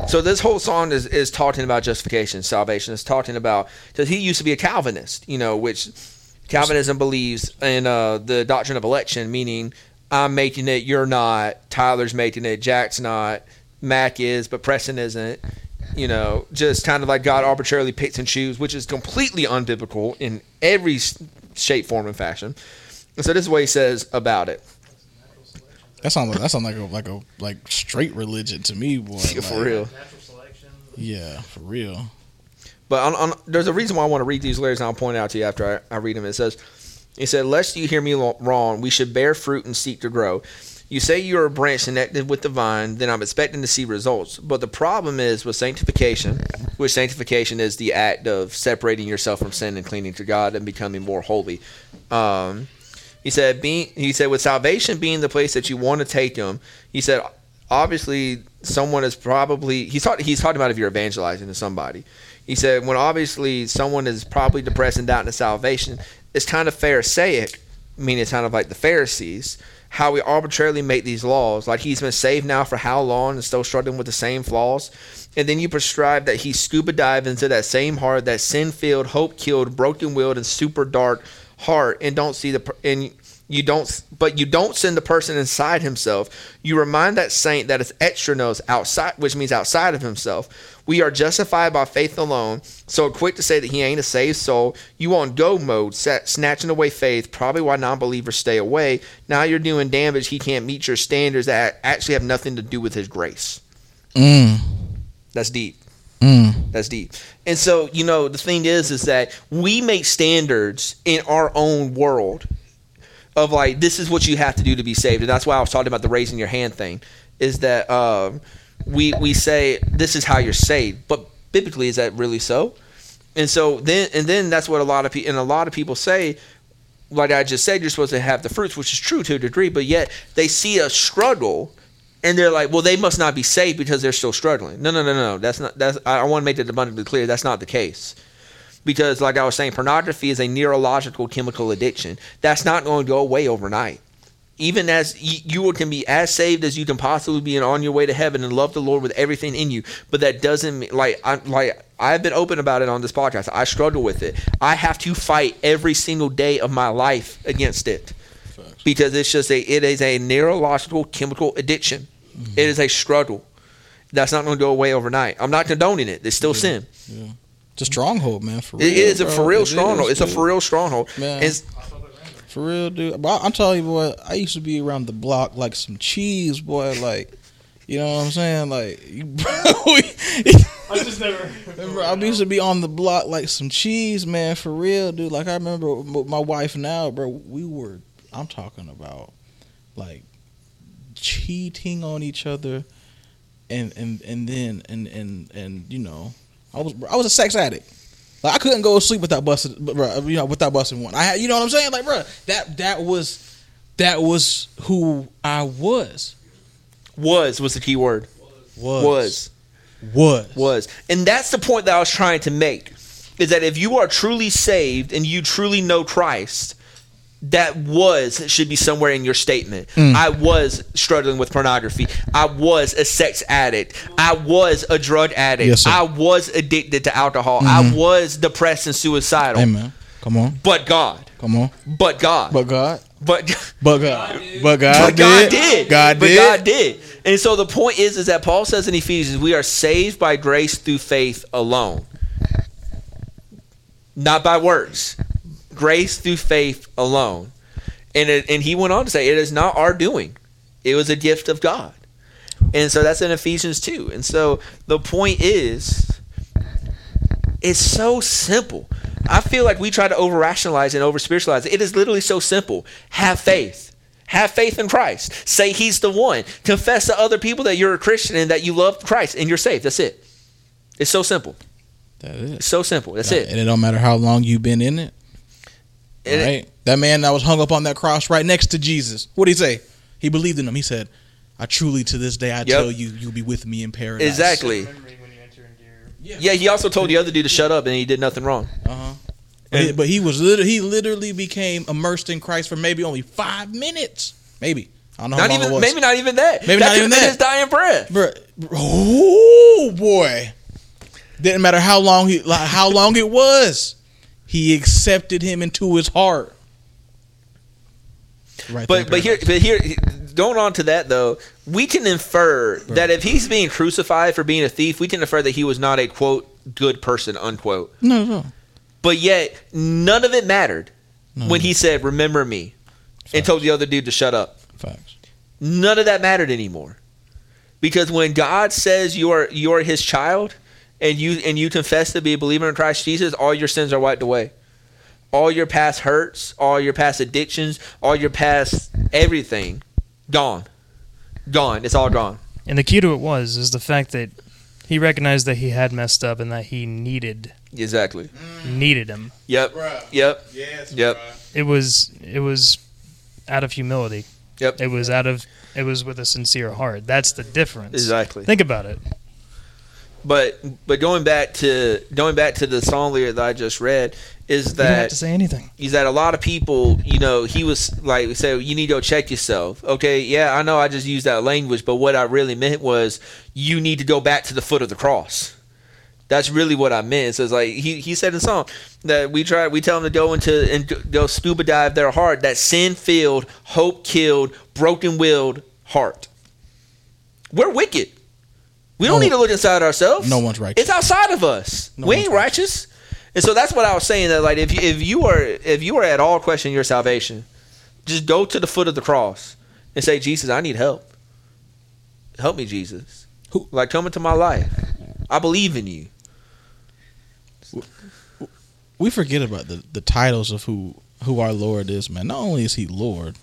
so this whole song is, is talking about justification, salvation. It's talking about because he used to be a Calvinist, you know, which Calvinism believes in uh, the doctrine of election, meaning I'm making it, you're not, Tyler's making it, Jack's not, Mac is, but Preston isn't. You know, just kind of like God arbitrarily picks and chooses, which is completely unbiblical in every shape, form, and fashion. And so this is what he says about it. That sounds like that sounds like a like a like straight religion to me, boy. [laughs] For Like, real. Yeah, for real. But on, on, there's a reason why I want to read these lyrics, and I'll point it out to you after I, I read them. It says, "He said, lest you hear me wrong, we should bear fruit and seek to grow. You say you are a branch connected with the vine, then I'm expecting to see results. But the problem is with sanctification, which sanctification is the act of separating yourself from sin and clinging to God and becoming more holy. Um, he said, being, he said, with salvation being the place that you want to take them, he said, obviously someone is probably he's talking he's talking about if you're evangelizing to somebody. He said when obviously someone is probably depressed and doubting salvation, it's kind of Pharisaic, meaning it's kind of like the Pharisees, how we arbitrarily make these laws. Like he's been saved now for how long and still struggling with the same flaws. And then you prescribe that he scuba dive into that same heart, that sin filled, hope killed, broken willed, and super dark heart, and don't see the and you don't but you don't send the person inside himself. You remind that saint that it's extra nos outside which means outside of himself. We are justified by faith alone. So quick to say that he ain't a saved soul. You on go mode snatching away faith. Probably why non-believers stay away. Now you're doing damage. He can't meet your standards that actually have nothing to do with his grace. Mm. that's deep Mm. that's deep. And so, you know, the thing is, is that we make standards in our own world. of like this is what you have to do to be saved, and that's why I was talking about the raising your hand thing. Is that um, we we say this is how you're saved, but biblically is that really so? And so then and then that's what a lot of people and a lot of people say. Like I just said, you're supposed to have the fruits, which is true to a degree, but yet they see a struggle and they're like, well, they must not be saved because they're still struggling. No, no, no, no. That's not. That's. I want to make that abundantly clear. That's not the case. Because, like I was saying, pornography is a neurological chemical addiction. That's not going to go away overnight. Even as you can be as saved as you can possibly be and on your way to heaven and love the Lord with everything in you, but that doesn't mean like I like I've been open about it on this podcast. I struggle with it. I have to fight every single day of my life against it because it's just a it is a neurological chemical addiction. It is a struggle. That's not going to go away overnight. I'm not condoning it. It's still sin. Yeah. It's a stronghold, man. For real, It is a for real It stronghold. is, It's a for real stronghold. Man. It's- For real, dude. But I- I'm telling you, boy, I used to be around the block like some cheese, boy. Like, you know what I'm saying? Like, [laughs] you- I just never. [laughs] remember, I used to be on the block like some cheese, man. For real, dude. Like, I remember my wife now, bro. We were, I'm talking about, like, cheating on each other, and and and then and and and you know, I was I was a sex addict. Like I couldn't go to sleep without busting. You know, without busting one. I had, you know what I'm saying? Like, bro, that that was that was who I was. was was the key word. Was Was was was, and that's the point that I was trying to make. Is that if you are truly saved and you truly know Christ, that was should be somewhere in your statement. Mm. I was struggling with pornography. I was a sex addict. I was a drug addict. Yes. Mm-hmm. I was addicted to alcohol. I was depressed and suicidal. Man, come on, But God. come on. But God. But God, But [laughs] but God, but God, but God did. God but did. God did. And so the point is, is that Paul says in Ephesians, we are saved by grace through faith alone, not by works. Grace through faith alone. And it, and he went on to say, it is not our doing; it was a gift of God. And so that's in Ephesians two. And so the point is, it's so simple. I feel like we try to over rationalize and over spiritualize it. It is literally so simple. Have faith. Have faith in Christ. Say He's the one. Confess to other people that you're a Christian and that you love Christ and you're saved. That's it. It's so simple. That is. It's so simple. That's it. And it don't matter how long you've been in it. And it- right? That man that was hung up on that cross right next to Jesus. What did he say? He believed in him. He said, "I truly to this day I tell you, you'll be with me in paradise." Exactly. Yeah, he also told the other dude to shut up and he did nothing wrong. Uh huh. But, he- but he was literally, he literally became immersed in Christ for maybe only five minutes. Maybe I don't know how Not long even it was. maybe not even that. Maybe that not could've even been that. his dying breath. Bruh, oh boy, didn't matter how long he like, how long it was. He accepted him into his heart. Right. But but here but here going on to that though, we can infer that if he's being crucified for being a thief, we can infer that he was not a quote good person unquote. no, no. But yet none of it mattered No. when he said, "Remember me," and told the other dude to shut up. Facts. None of that mattered anymore, because when God says you are you are His child, and you and you confess to be a believer in Christ Jesus, all your sins are wiped away. All your past hurts, all your past addictions, all your past everything, gone, gone. It's all gone. And the key to it was is the fact that he recognized that he had messed up and that he needed Exactly. needed him. Yep. Yep. Yes. Yep. It was it was out of humility. Yep. It was out of it was with a sincere heart. That's the difference. Exactly. Think about it. But but going back to going back to the song lyric that I just read is you don't have that to say anything. is that a lot of people, you know, he was like, we say, you need to go check yourself. Okay, yeah, I know I just used that language, but what I really meant was you need to go back to the foot of the cross. That's really what I meant. So it's like he, he said in the song that we try we tell them to go into and go scuba dive their heart, that sin filled, hope killed, broken willed heart. We're wicked. We don't No- need to look inside ourselves. No one's righteous. It's outside of us. No we ain't righteous. And so that's what I was saying that like if you, if you are if you are at all questioning your salvation, just go to the foot of the cross and say, Jesus, I need help. Help me, Jesus. Who- Like come into my life. I believe in you. we forget about the, the titles of who who our Lord is, man. Not only is he Lord,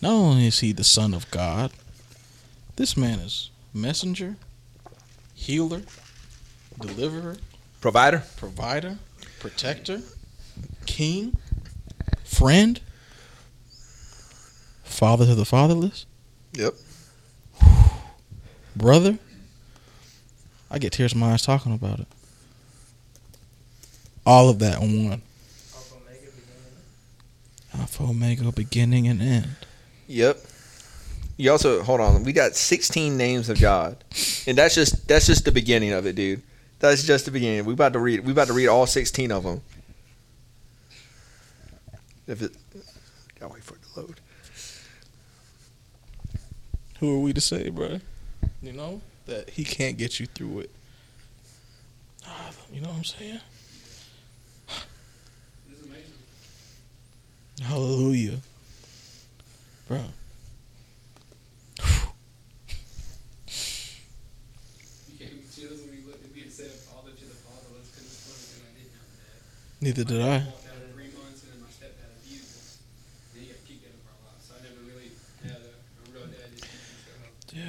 not only is he the Son of God, this man is messenger, healer, deliverer, Provider. provider, protector, king, friend, father to the fatherless, Yep. brother. I get tears in my eyes talking about it. All of that in one. Alpha, Omega, beginning and end. Yep. You also hold on. We got 16 names of God, and that's just that's just the beginning of it, dude. That's just the beginning. We about to read. We about to read all 16 of them. If it, gotta wait for it to load. Who are we to say, bro? You know that he can't get you through it. Ah, You know what I'm saying? Hallelujah, bro. You gave me chills when you looked at me and said father to the fatherless because it's funny because I didn't have that. Neither did My I. dad walked out at three months and then my stepdad abused us. Then he got kicked out of our lives. So I never really had a, a real dad to teach did stuff. Yeah.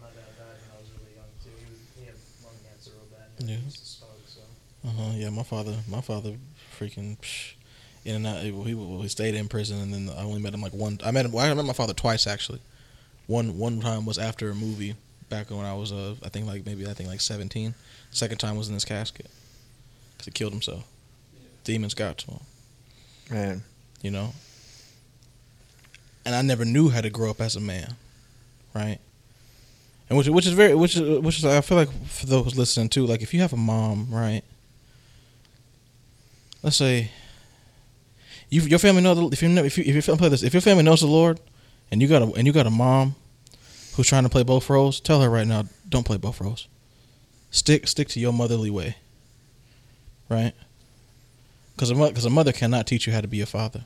My dad died when I was really young too. He, was, he had lung cancer real bad. Yeah. He used to smoke, so Uh huh. Yeah, my father, my father, freaking psh, in and out. He, he he stayed in prison, and then I only met him like one. I met him. well, I met my father twice actually. One one time was after a movie back when I was uh I think like maybe I think like seventeen. Second time was in his casket because he killed himself. Demons got to him, Man, you know. And I never knew how to grow up as a man, right? And which which is very which is which is I feel like for those listening too, like if you have a mom, right? Let's say you your family know the, if you know if you if your family play this if your family knows the Lord, and you got a and you got a mom who's trying to play both roles, tell her right now, don't play both roles. Stick stick to your motherly way, right? Because a, mo- a mother cannot teach you how to be a father.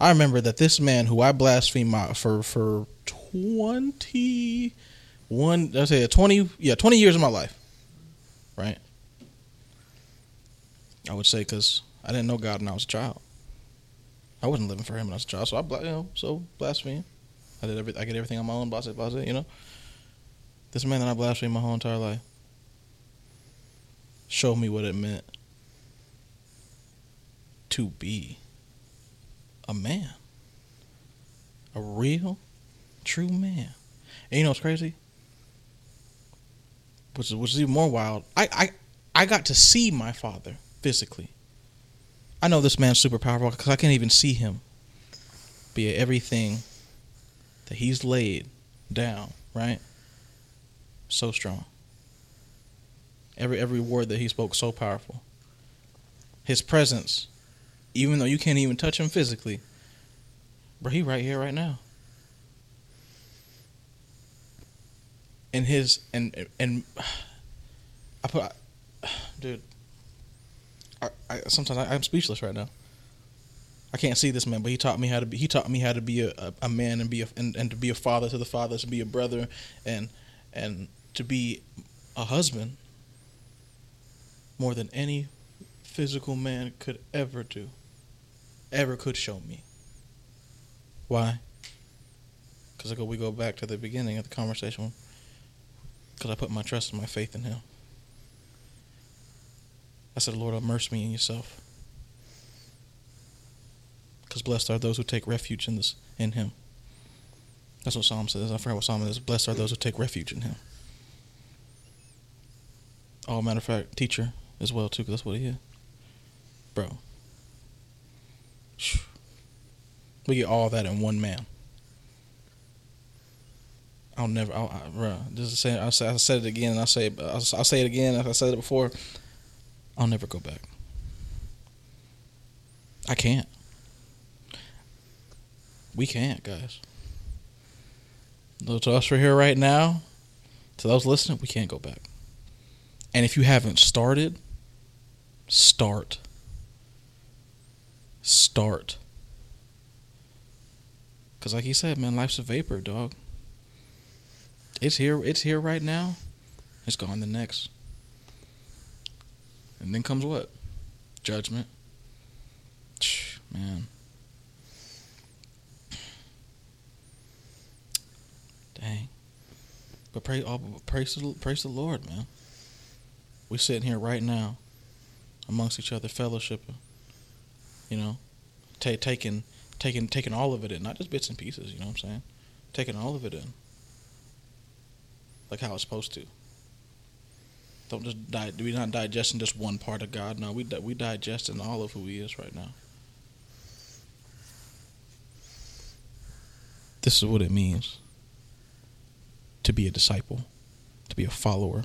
I remember that this man who I blasphemed my, for for twenty one, I say twenty, yeah, twenty years of my life, right? I would say because I didn't know God when I was a child. I wasn't living for Him when I was a child, so I, you know, so blaspheme. I did every, I get everything on my own, blase, blase, you know. This man that I blasphemed my whole entire life showed me what it meant to be a man, a real, true man. And you know what's crazy? Which is, which is even more wild. I, I, I got to see my father physically. I know this man's super powerful because I can't even see him. But yet everything that he's laid down, right? So strong. Every every word that he spoke so powerful. His presence, even though you can't even touch him physically, bro, he right here right now. And his and and [sighs] I put, [sighs] dude. I, I sometimes I, I'm speechless right now. I can't see this man, but he taught me how to be. He taught me how to be a, a, a man and be a and, and to be a father to the fathers, to be a brother, and and to be a husband. More than any physical man could ever do, ever could show me. Why? Because I go, we go back to the beginning of the conversation. Because I put my trust and my faith in Him. I said, Lord, immerse me in yourself. Because blessed are those who take refuge in this in him. That's what Psalm says. I forgot what Psalm is. Blessed are those who take refuge in him. Oh, matter of fact, teacher as well too, because that's what he is. Bro. We get all that in one man. I'll never, I'll, I, bro. Is saying. I said, I said it again, I say, I'll, I'll say it again. If I said it before, I'll never go back. I can't. We can't, guys. Of us right here right now, to those listening, we can't go back. And if you haven't started, start start. Cause like you said, man, life's a vapor, dog. It's here. It's here right now. It's gone the next. And then comes what? Judgment. [sighs] Man. Dang. But pray, oh, praise, the, praise the Lord, man. We're sitting here right now amongst each other, fellowshipping. You know, ta- taking taking taking all of it in, not just bits and pieces. You know what I'm saying? Taking all of it in, like how it's supposed to. Don't just di- We're not digesting just one part of God. No, we di- we digesting all of who He is right now. This is what it means to be a disciple, to be a follower,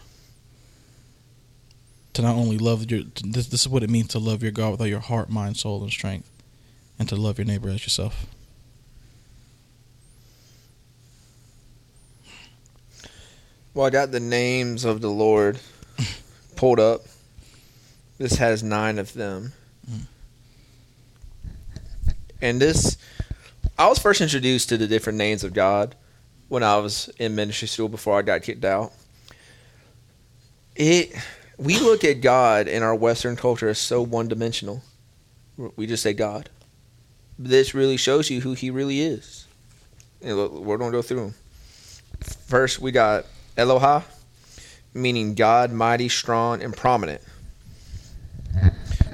to not only love your. This, this is what it means to love your God with all your heart, mind, soul, and strength, and to love your neighbor as yourself. Well, I got the names of the Lord pulled up. This has nine of them. And this, I was first introduced to the different names of God when I was in ministry school before I got kicked out. It, we look at God in our Western culture as so one dimensional. We just say God. This really shows you who He really is. We're going to go through them. First, we got Eloha, meaning God, mighty, strong, and prominent.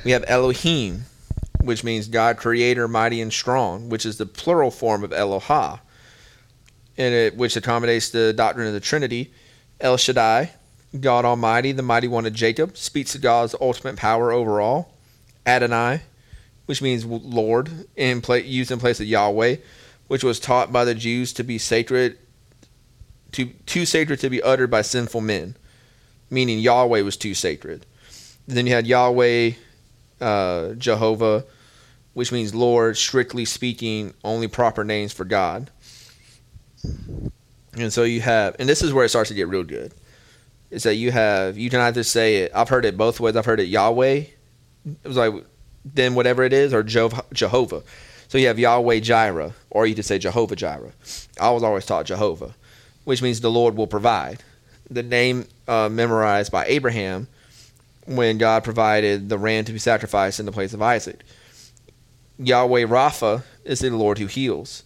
We have Elohim, which means God, creator, mighty, and strong, which is the plural form of Eloha, and it, which accommodates the doctrine of the Trinity. El Shaddai, God Almighty, the mighty one of Jacob, speaks to God's ultimate power over all. Adonai, which means Lord, in pla- used in place of Yahweh, which was taught by the Jews to be sacred too too sacred to be uttered by sinful men, meaning Yahweh was too sacred. Then you had Yahweh, uh, Jehovah, which means Lord. Strictly speaking, only proper names for God. And so you have, and this is where it starts to get real good. Is that you have you can either say it. I've heard it both ways. I've heard it Yahweh. It was like then whatever it is, or Jehovah. So you have Yahweh Jireh, or you could say Jehovah Jireh. I was always taught Jehovah which means the Lord will provide. The name uh, memorized by Abraham when God provided the ram to be sacrificed in the place of Isaac. Yahweh Rapha is the Lord who heals.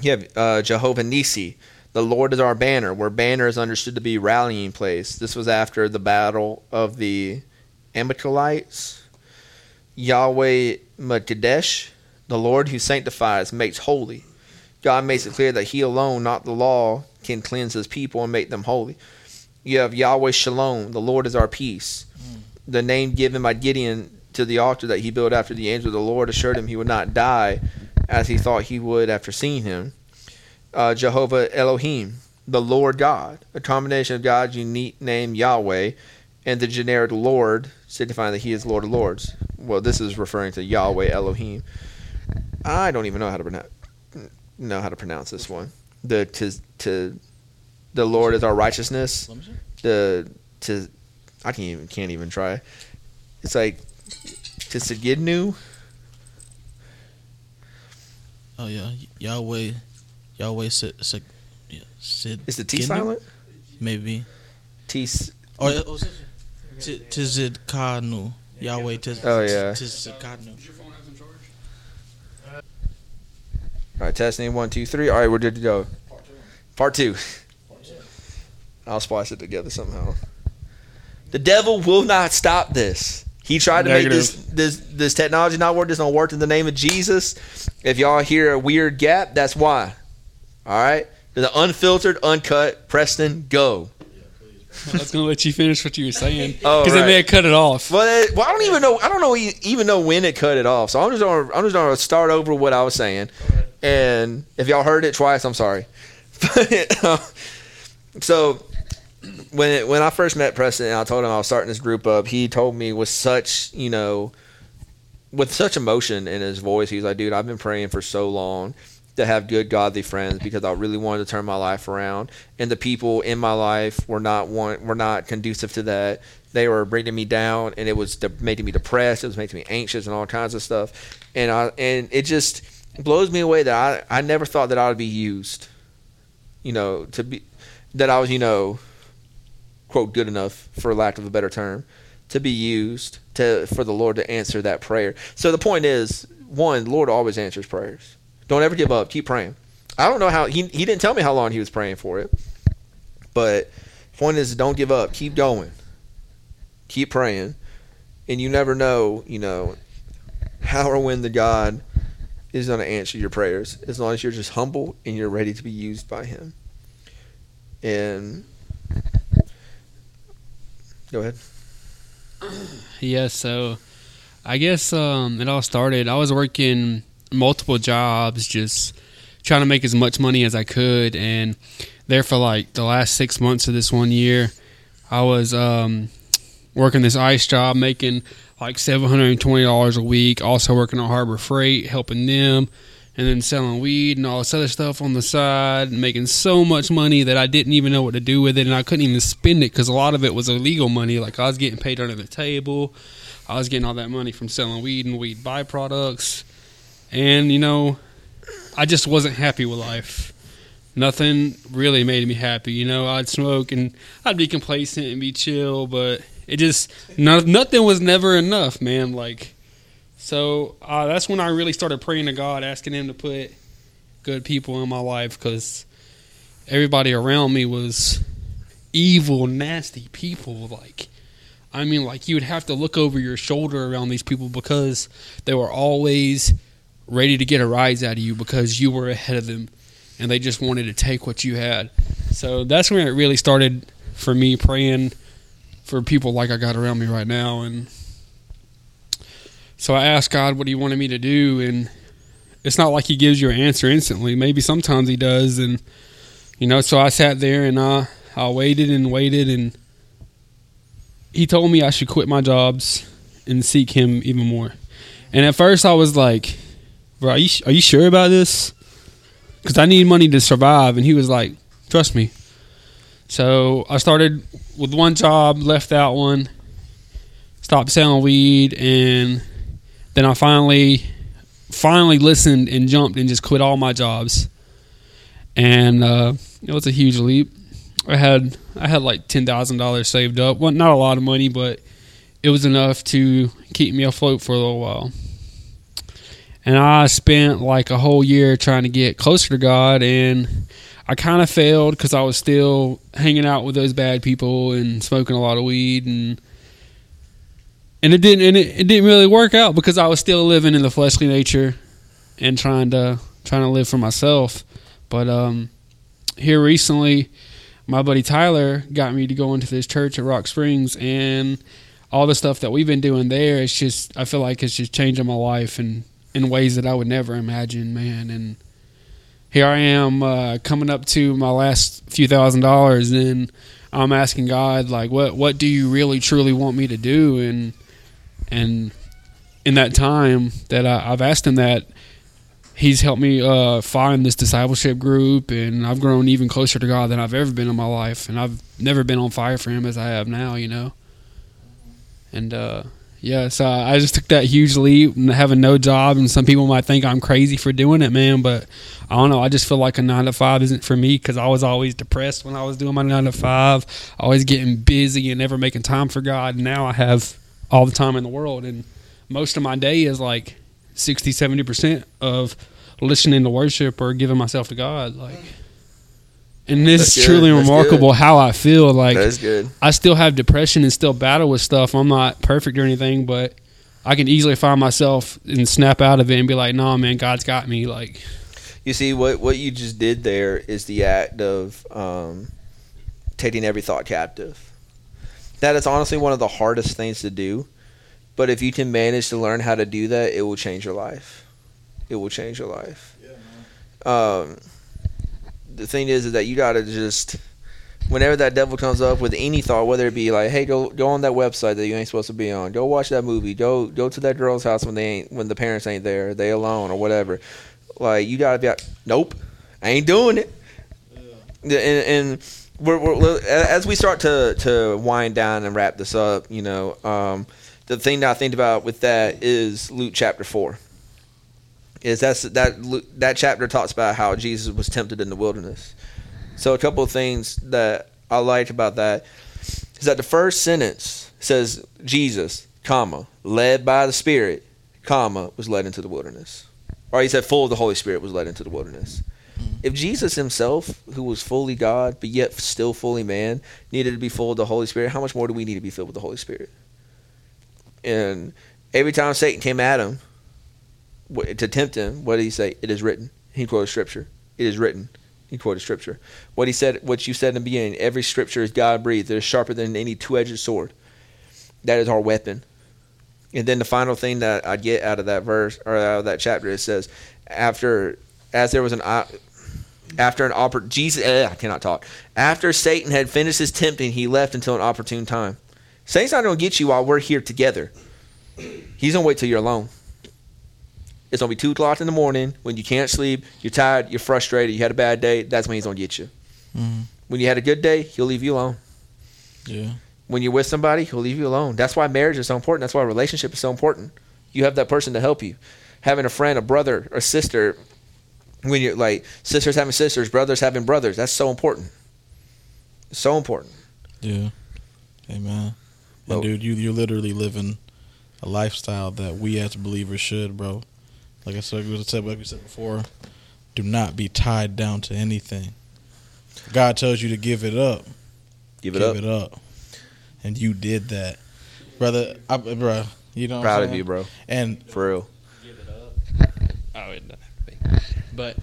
You have uh, Jehovah Nissi. The Lord is our banner, where banner is understood to be rallying place. This was after the battle of the Amalekites. Yahweh Makadesh, the Lord who sanctifies, makes holy. God makes it clear that He alone, not the law, can cleanse His people and make them holy. You have Yahweh Shalom, the Lord is our peace. Hmm. The name given by Gideon to the altar that he built after the angel of the Lord assured him he would not die as he thought he would after seeing him. Uh, Jehovah Elohim, the Lord God, a combination of God's unique name Yahweh and the generic Lord, signifying that He is Lord of Lords. Well, this is referring to Yahweh Elohim. I don't even know how to pronounce know how to pronounce this one. The to to the Lord is our righteousness. The to I can't even can't even try. It's like to Sigidnu. Oh yeah, Yahweh, Yahweh said, said, yeah, Sid. Is the T Gidnu? silent? Maybe. T. s- Or oh, T- Tizid Kanu. Yahweh Tiz. Oh, yeah. Tizid Kanu. Does your phone have some charge? All right, testing one two three. All right, we're good to go. Part two. I'll splice it together somehow. The devil will not stop this. He tried to make this this this technology not work. This don't work in the name of Jesus. If y'all hear a weird gap, that's why. All right, the unfiltered, uncut. Preston, go. I was gonna let you finish what you were saying [laughs] Oh, because right. they may have cut it off. Well, it, well, I don't even know. I don't know even know when it cut it off. So I'm just gonna I'm just gonna start over what I was saying. And if y'all heard it twice, I'm sorry. [laughs] But, uh, so when it, when I first met Preston, and I told him I was starting this group up. He told me with such you know, with such emotion in his voice. He was like, "Dude, I've been praying for so long." To have good godly friends because I really wanted to turn my life around, and the people in my life were not want were not conducive to that. They were bringing me down and it was de- making me depressed. It was making me anxious and all kinds of stuff. And i and it just blows me away that i i never thought that i would be used you know to be that i was you know quote good enough for lack of a better term to be used to for the lord to answer that prayer. So the point is one lord always answers prayers don't ever give up keep praying I don't know how he he didn't tell me how long he was praying for it, but point is, don't give up. Keep going. Keep praying, and you never know, you know, how or when the God is going to answer your prayers as long as you're just humble and you're ready to be used by Him. And go ahead. [clears throat] Yeah, so I guess um, it all started. I was working multiple jobs, just trying to make as much money as I could, and there for like the last six months of this one year, I was um, working this ice job, making like seven hundred and twenty dollars a week. Also working on Harbor Freight, helping them, and then selling weed and all this other stuff on the side, making so much money that I didn't even know what to do with it, and I couldn't even spend it because a lot of it was illegal money. Like I was getting paid under the table, I was getting all that money from selling weed and weed byproducts, and you know, I just wasn't happy with life. Nothing really made me happy. You know, I'd smoke and I'd be complacent and be chill, but it just no, nothing was never enough, man. Like, so uh, that's when I really started praying to God, asking Him to put good people in my life because everybody around me was evil, nasty people. Like, I mean, like you would have to look over your shoulder around these people because they were always ready to get a rise out of you because you were ahead of them and they just wanted to take what you had. So that's when it really started for me praying for people like I got around me right now. And so I asked God what He wanted me to do, and it's not like He gives you an answer instantly. Maybe sometimes He does, and you know. So I sat there and I I waited and waited, and He told me I should quit my jobs and seek Him even more. And at first I was like, "Bro, are you are you sure about this?" Because I need money to survive. And He was like, "Trust me." So I started with one job, left that one, stopped selling weed, and then I finally, finally listened and jumped and just quit all my jobs. And uh, it was a huge leap. I had I had like ten thousand dollars saved up. Well, not a lot of money, but it was enough to keep me afloat for a little while. And I spent like a whole year trying to get closer to God, and I kind of failed because I was still hanging out with those bad people and smoking a lot of weed and and it didn't and it, it didn't really work out because I was still living in the fleshly nature and trying to trying to live for myself. But um, here recently, my buddy Tyler got me to go into this church at Rock Springs and all the stuff that we've been doing there. It's just I feel like it's just changing my life and in ways that I would never imagine, man. And here I am uh, coming up to my last few thousand dollars, and I'm asking God, like, what what do you really truly want me to do? And and in that time that I, I've asked Him that, He's helped me uh, find this discipleship group, and I've grown even closer to God than I've ever been in my life, and I've never been on fire for Him as I have now, you know. And uh, yeah, so I just took that huge leap and having no job, and some people might think I'm crazy for doing it, man. But I don't know. I just feel like a nine to five isn't for me because I was always depressed when I was doing my nine to five, always getting busy and never making time for God. Now I have all the time in the world, and most of my day is like 60, 70 percent of listening to worship or giving myself to God. Like, and this That's is truly That's remarkable how I feel. Like, That's good. I still have depression and still battle with stuff. I'm not perfect or anything, but I can easily find myself and snap out of it and be like, "Nah, man, God's got me." Like, You see what what you just did there is the act of um, taking every thought captive. That is honestly one of the hardest things to do, but if you can manage to learn how to do that, it will change your life. It will change your life. Um, the thing is, is that you gotta just whenever that devil comes up with any thought, whether it be like, "Hey, go go on that website that you ain't supposed to be on. Go watch that movie. Go go to that girl's house when they ain't when the parents ain't there. They alone or whatever." Like you gotta be like, "Nope, I ain't doing it." And, and we're, we're, as we start to to wind down and wrap this up, you know, um, the thing that I think about with that is Luke chapter four. Is that's that that chapter talks about how Jesus was tempted in the wilderness. So a couple of things that I liked about that is that the first sentence says Jesus, comma, led by the Spirit, comma, was led into the wilderness. Or he said full of the Holy Spirit was led into the wilderness. Mm-hmm. If Jesus himself, who was fully God but yet still fully man, needed to be full of the Holy Spirit, how much more do we need to be filled with the Holy Spirit? And every time Satan came at him to tempt him, what did he say? It is written. He quoted scripture. It is written. He quoted scripture. What he said, what you said in the beginning, every scripture is God breathed. It is sharper than any two edged sword. That is our weapon. And then the final thing that I get out of that verse or out of that chapter, it says, after as there was an after an oppor- Jesus, eh, I cannot talk. After Satan had finished his tempting, he left until an opportune time. Satan's not going to get you while we're here together. He's going to wait till you're alone. It's to be two o'clock in the morning when you can't sleep, you're tired, you're frustrated, you had a bad day. That's when he's to get you. Mhm. When you had a good day, he'll leave you alone. Yeah. When you're with somebody, he'll leave you alone. That's why marriage is so important. That's why a relationship is so important. You have that person to help you. Having a friend, a brother, a sister, when you're like sisters having sisters, brothers having brothers, that's so important. It's so important. Yeah. Amen. And dude, you you're literally living a lifestyle that we as believers should, bro. Like I said, like I said, like we said before, do not be tied down to anything. God tells you to give it up. Give it up. Give it up. And you did that, brother. I, bro, you know, what I'm Proud of you, bro. And For real. give it up. Oh, it doesn't have to be. But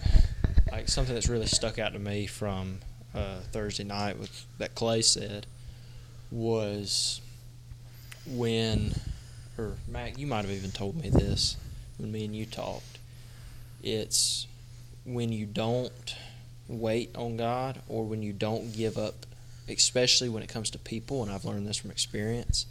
like something that's really stuck out to me from uh, Thursday night with that Clay said was when, or Mac, you might have even told me this when me and you talked. It's when you don't wait on God or when you don't give up, especially when it comes to people, and I've learned this from experience.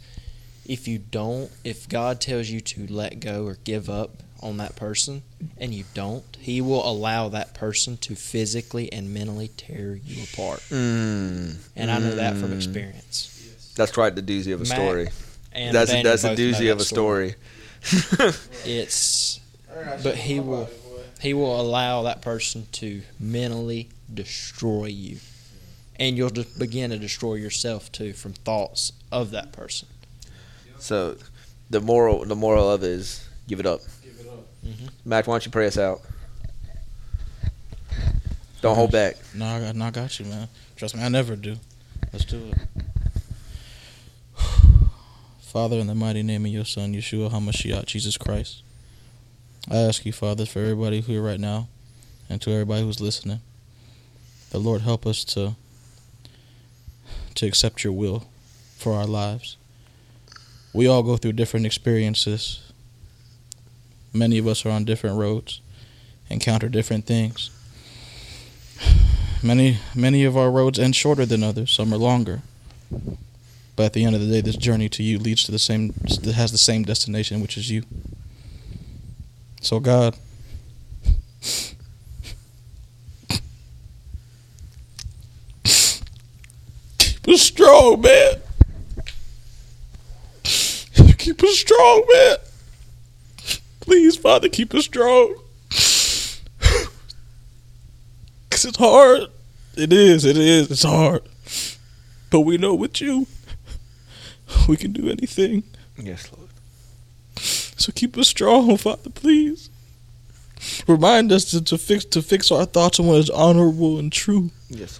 If you don't, if God tells you to let go or give up on that person and you don't, He will allow that person to physically and mentally tear you apart. Mm. And I know that from Mm. experience. That's quite the doozy of a Mac story. And That's a, that's a doozy of a story. [laughs] It's, but He will, He will allow that person to mentally destroy you, and you'll just begin to destroy yourself too from thoughts of that person. So, the moral the moral of it is give it up. Give it up. Mm-hmm. Mac, why don't you pray us out? Don't hold back. No, I got, no, I got you, man. Trust me, I never do. Let's do it. Father, in the mighty name of your Son, Yeshua HaMashiach, Jesus Christ, I ask you, Father, for everybody here right now, and to everybody who's listening, the Lord help us to to accept your will for our lives. We all go through different experiences. Many of us are on different roads, encounter different things. [sighs] Many many of our roads end shorter than others. Some are longer. But at the end of the day, this journey to you leads to the same has the same destination, which is you. So God, keep us strong, man. Keep us strong, man. Please, Father, keep us strong. Cause it's hard. It is. It is. It's hard. But we know with you, [laughs] we can do anything. Yes, Lord. So keep us strong, Father, please. Remind us to, to fix to fix our thoughts on what is honorable and true Yes.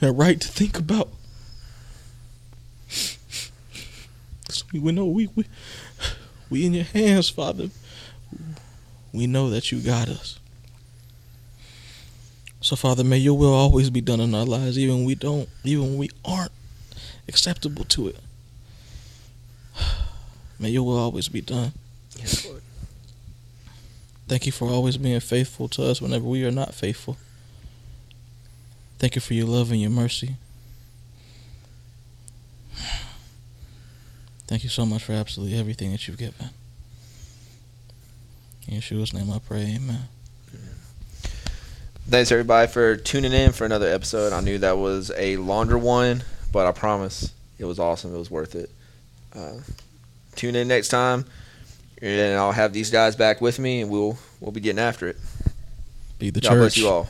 and right to think about. So we, we know we, we we in your hands, Father. We know that you got us. So Father, may your will always be done in our lives, even we don't, even we aren't acceptable to it. [sighs] May your will always be done. Yes, Lord. Thank you for always being faithful to us whenever we are not faithful. Thank you for your love and your mercy. [sighs] Thank you so much for absolutely everything that you've given. In Yeshua's name I pray, amen. Thanks everybody for tuning in for another episode. I knew that was a longer one, but I promise it was awesome. It was worth it. Uh, tune in next time, and I'll have these guys back with me, and we'll we'll be getting after it. Be the God church. bless you all.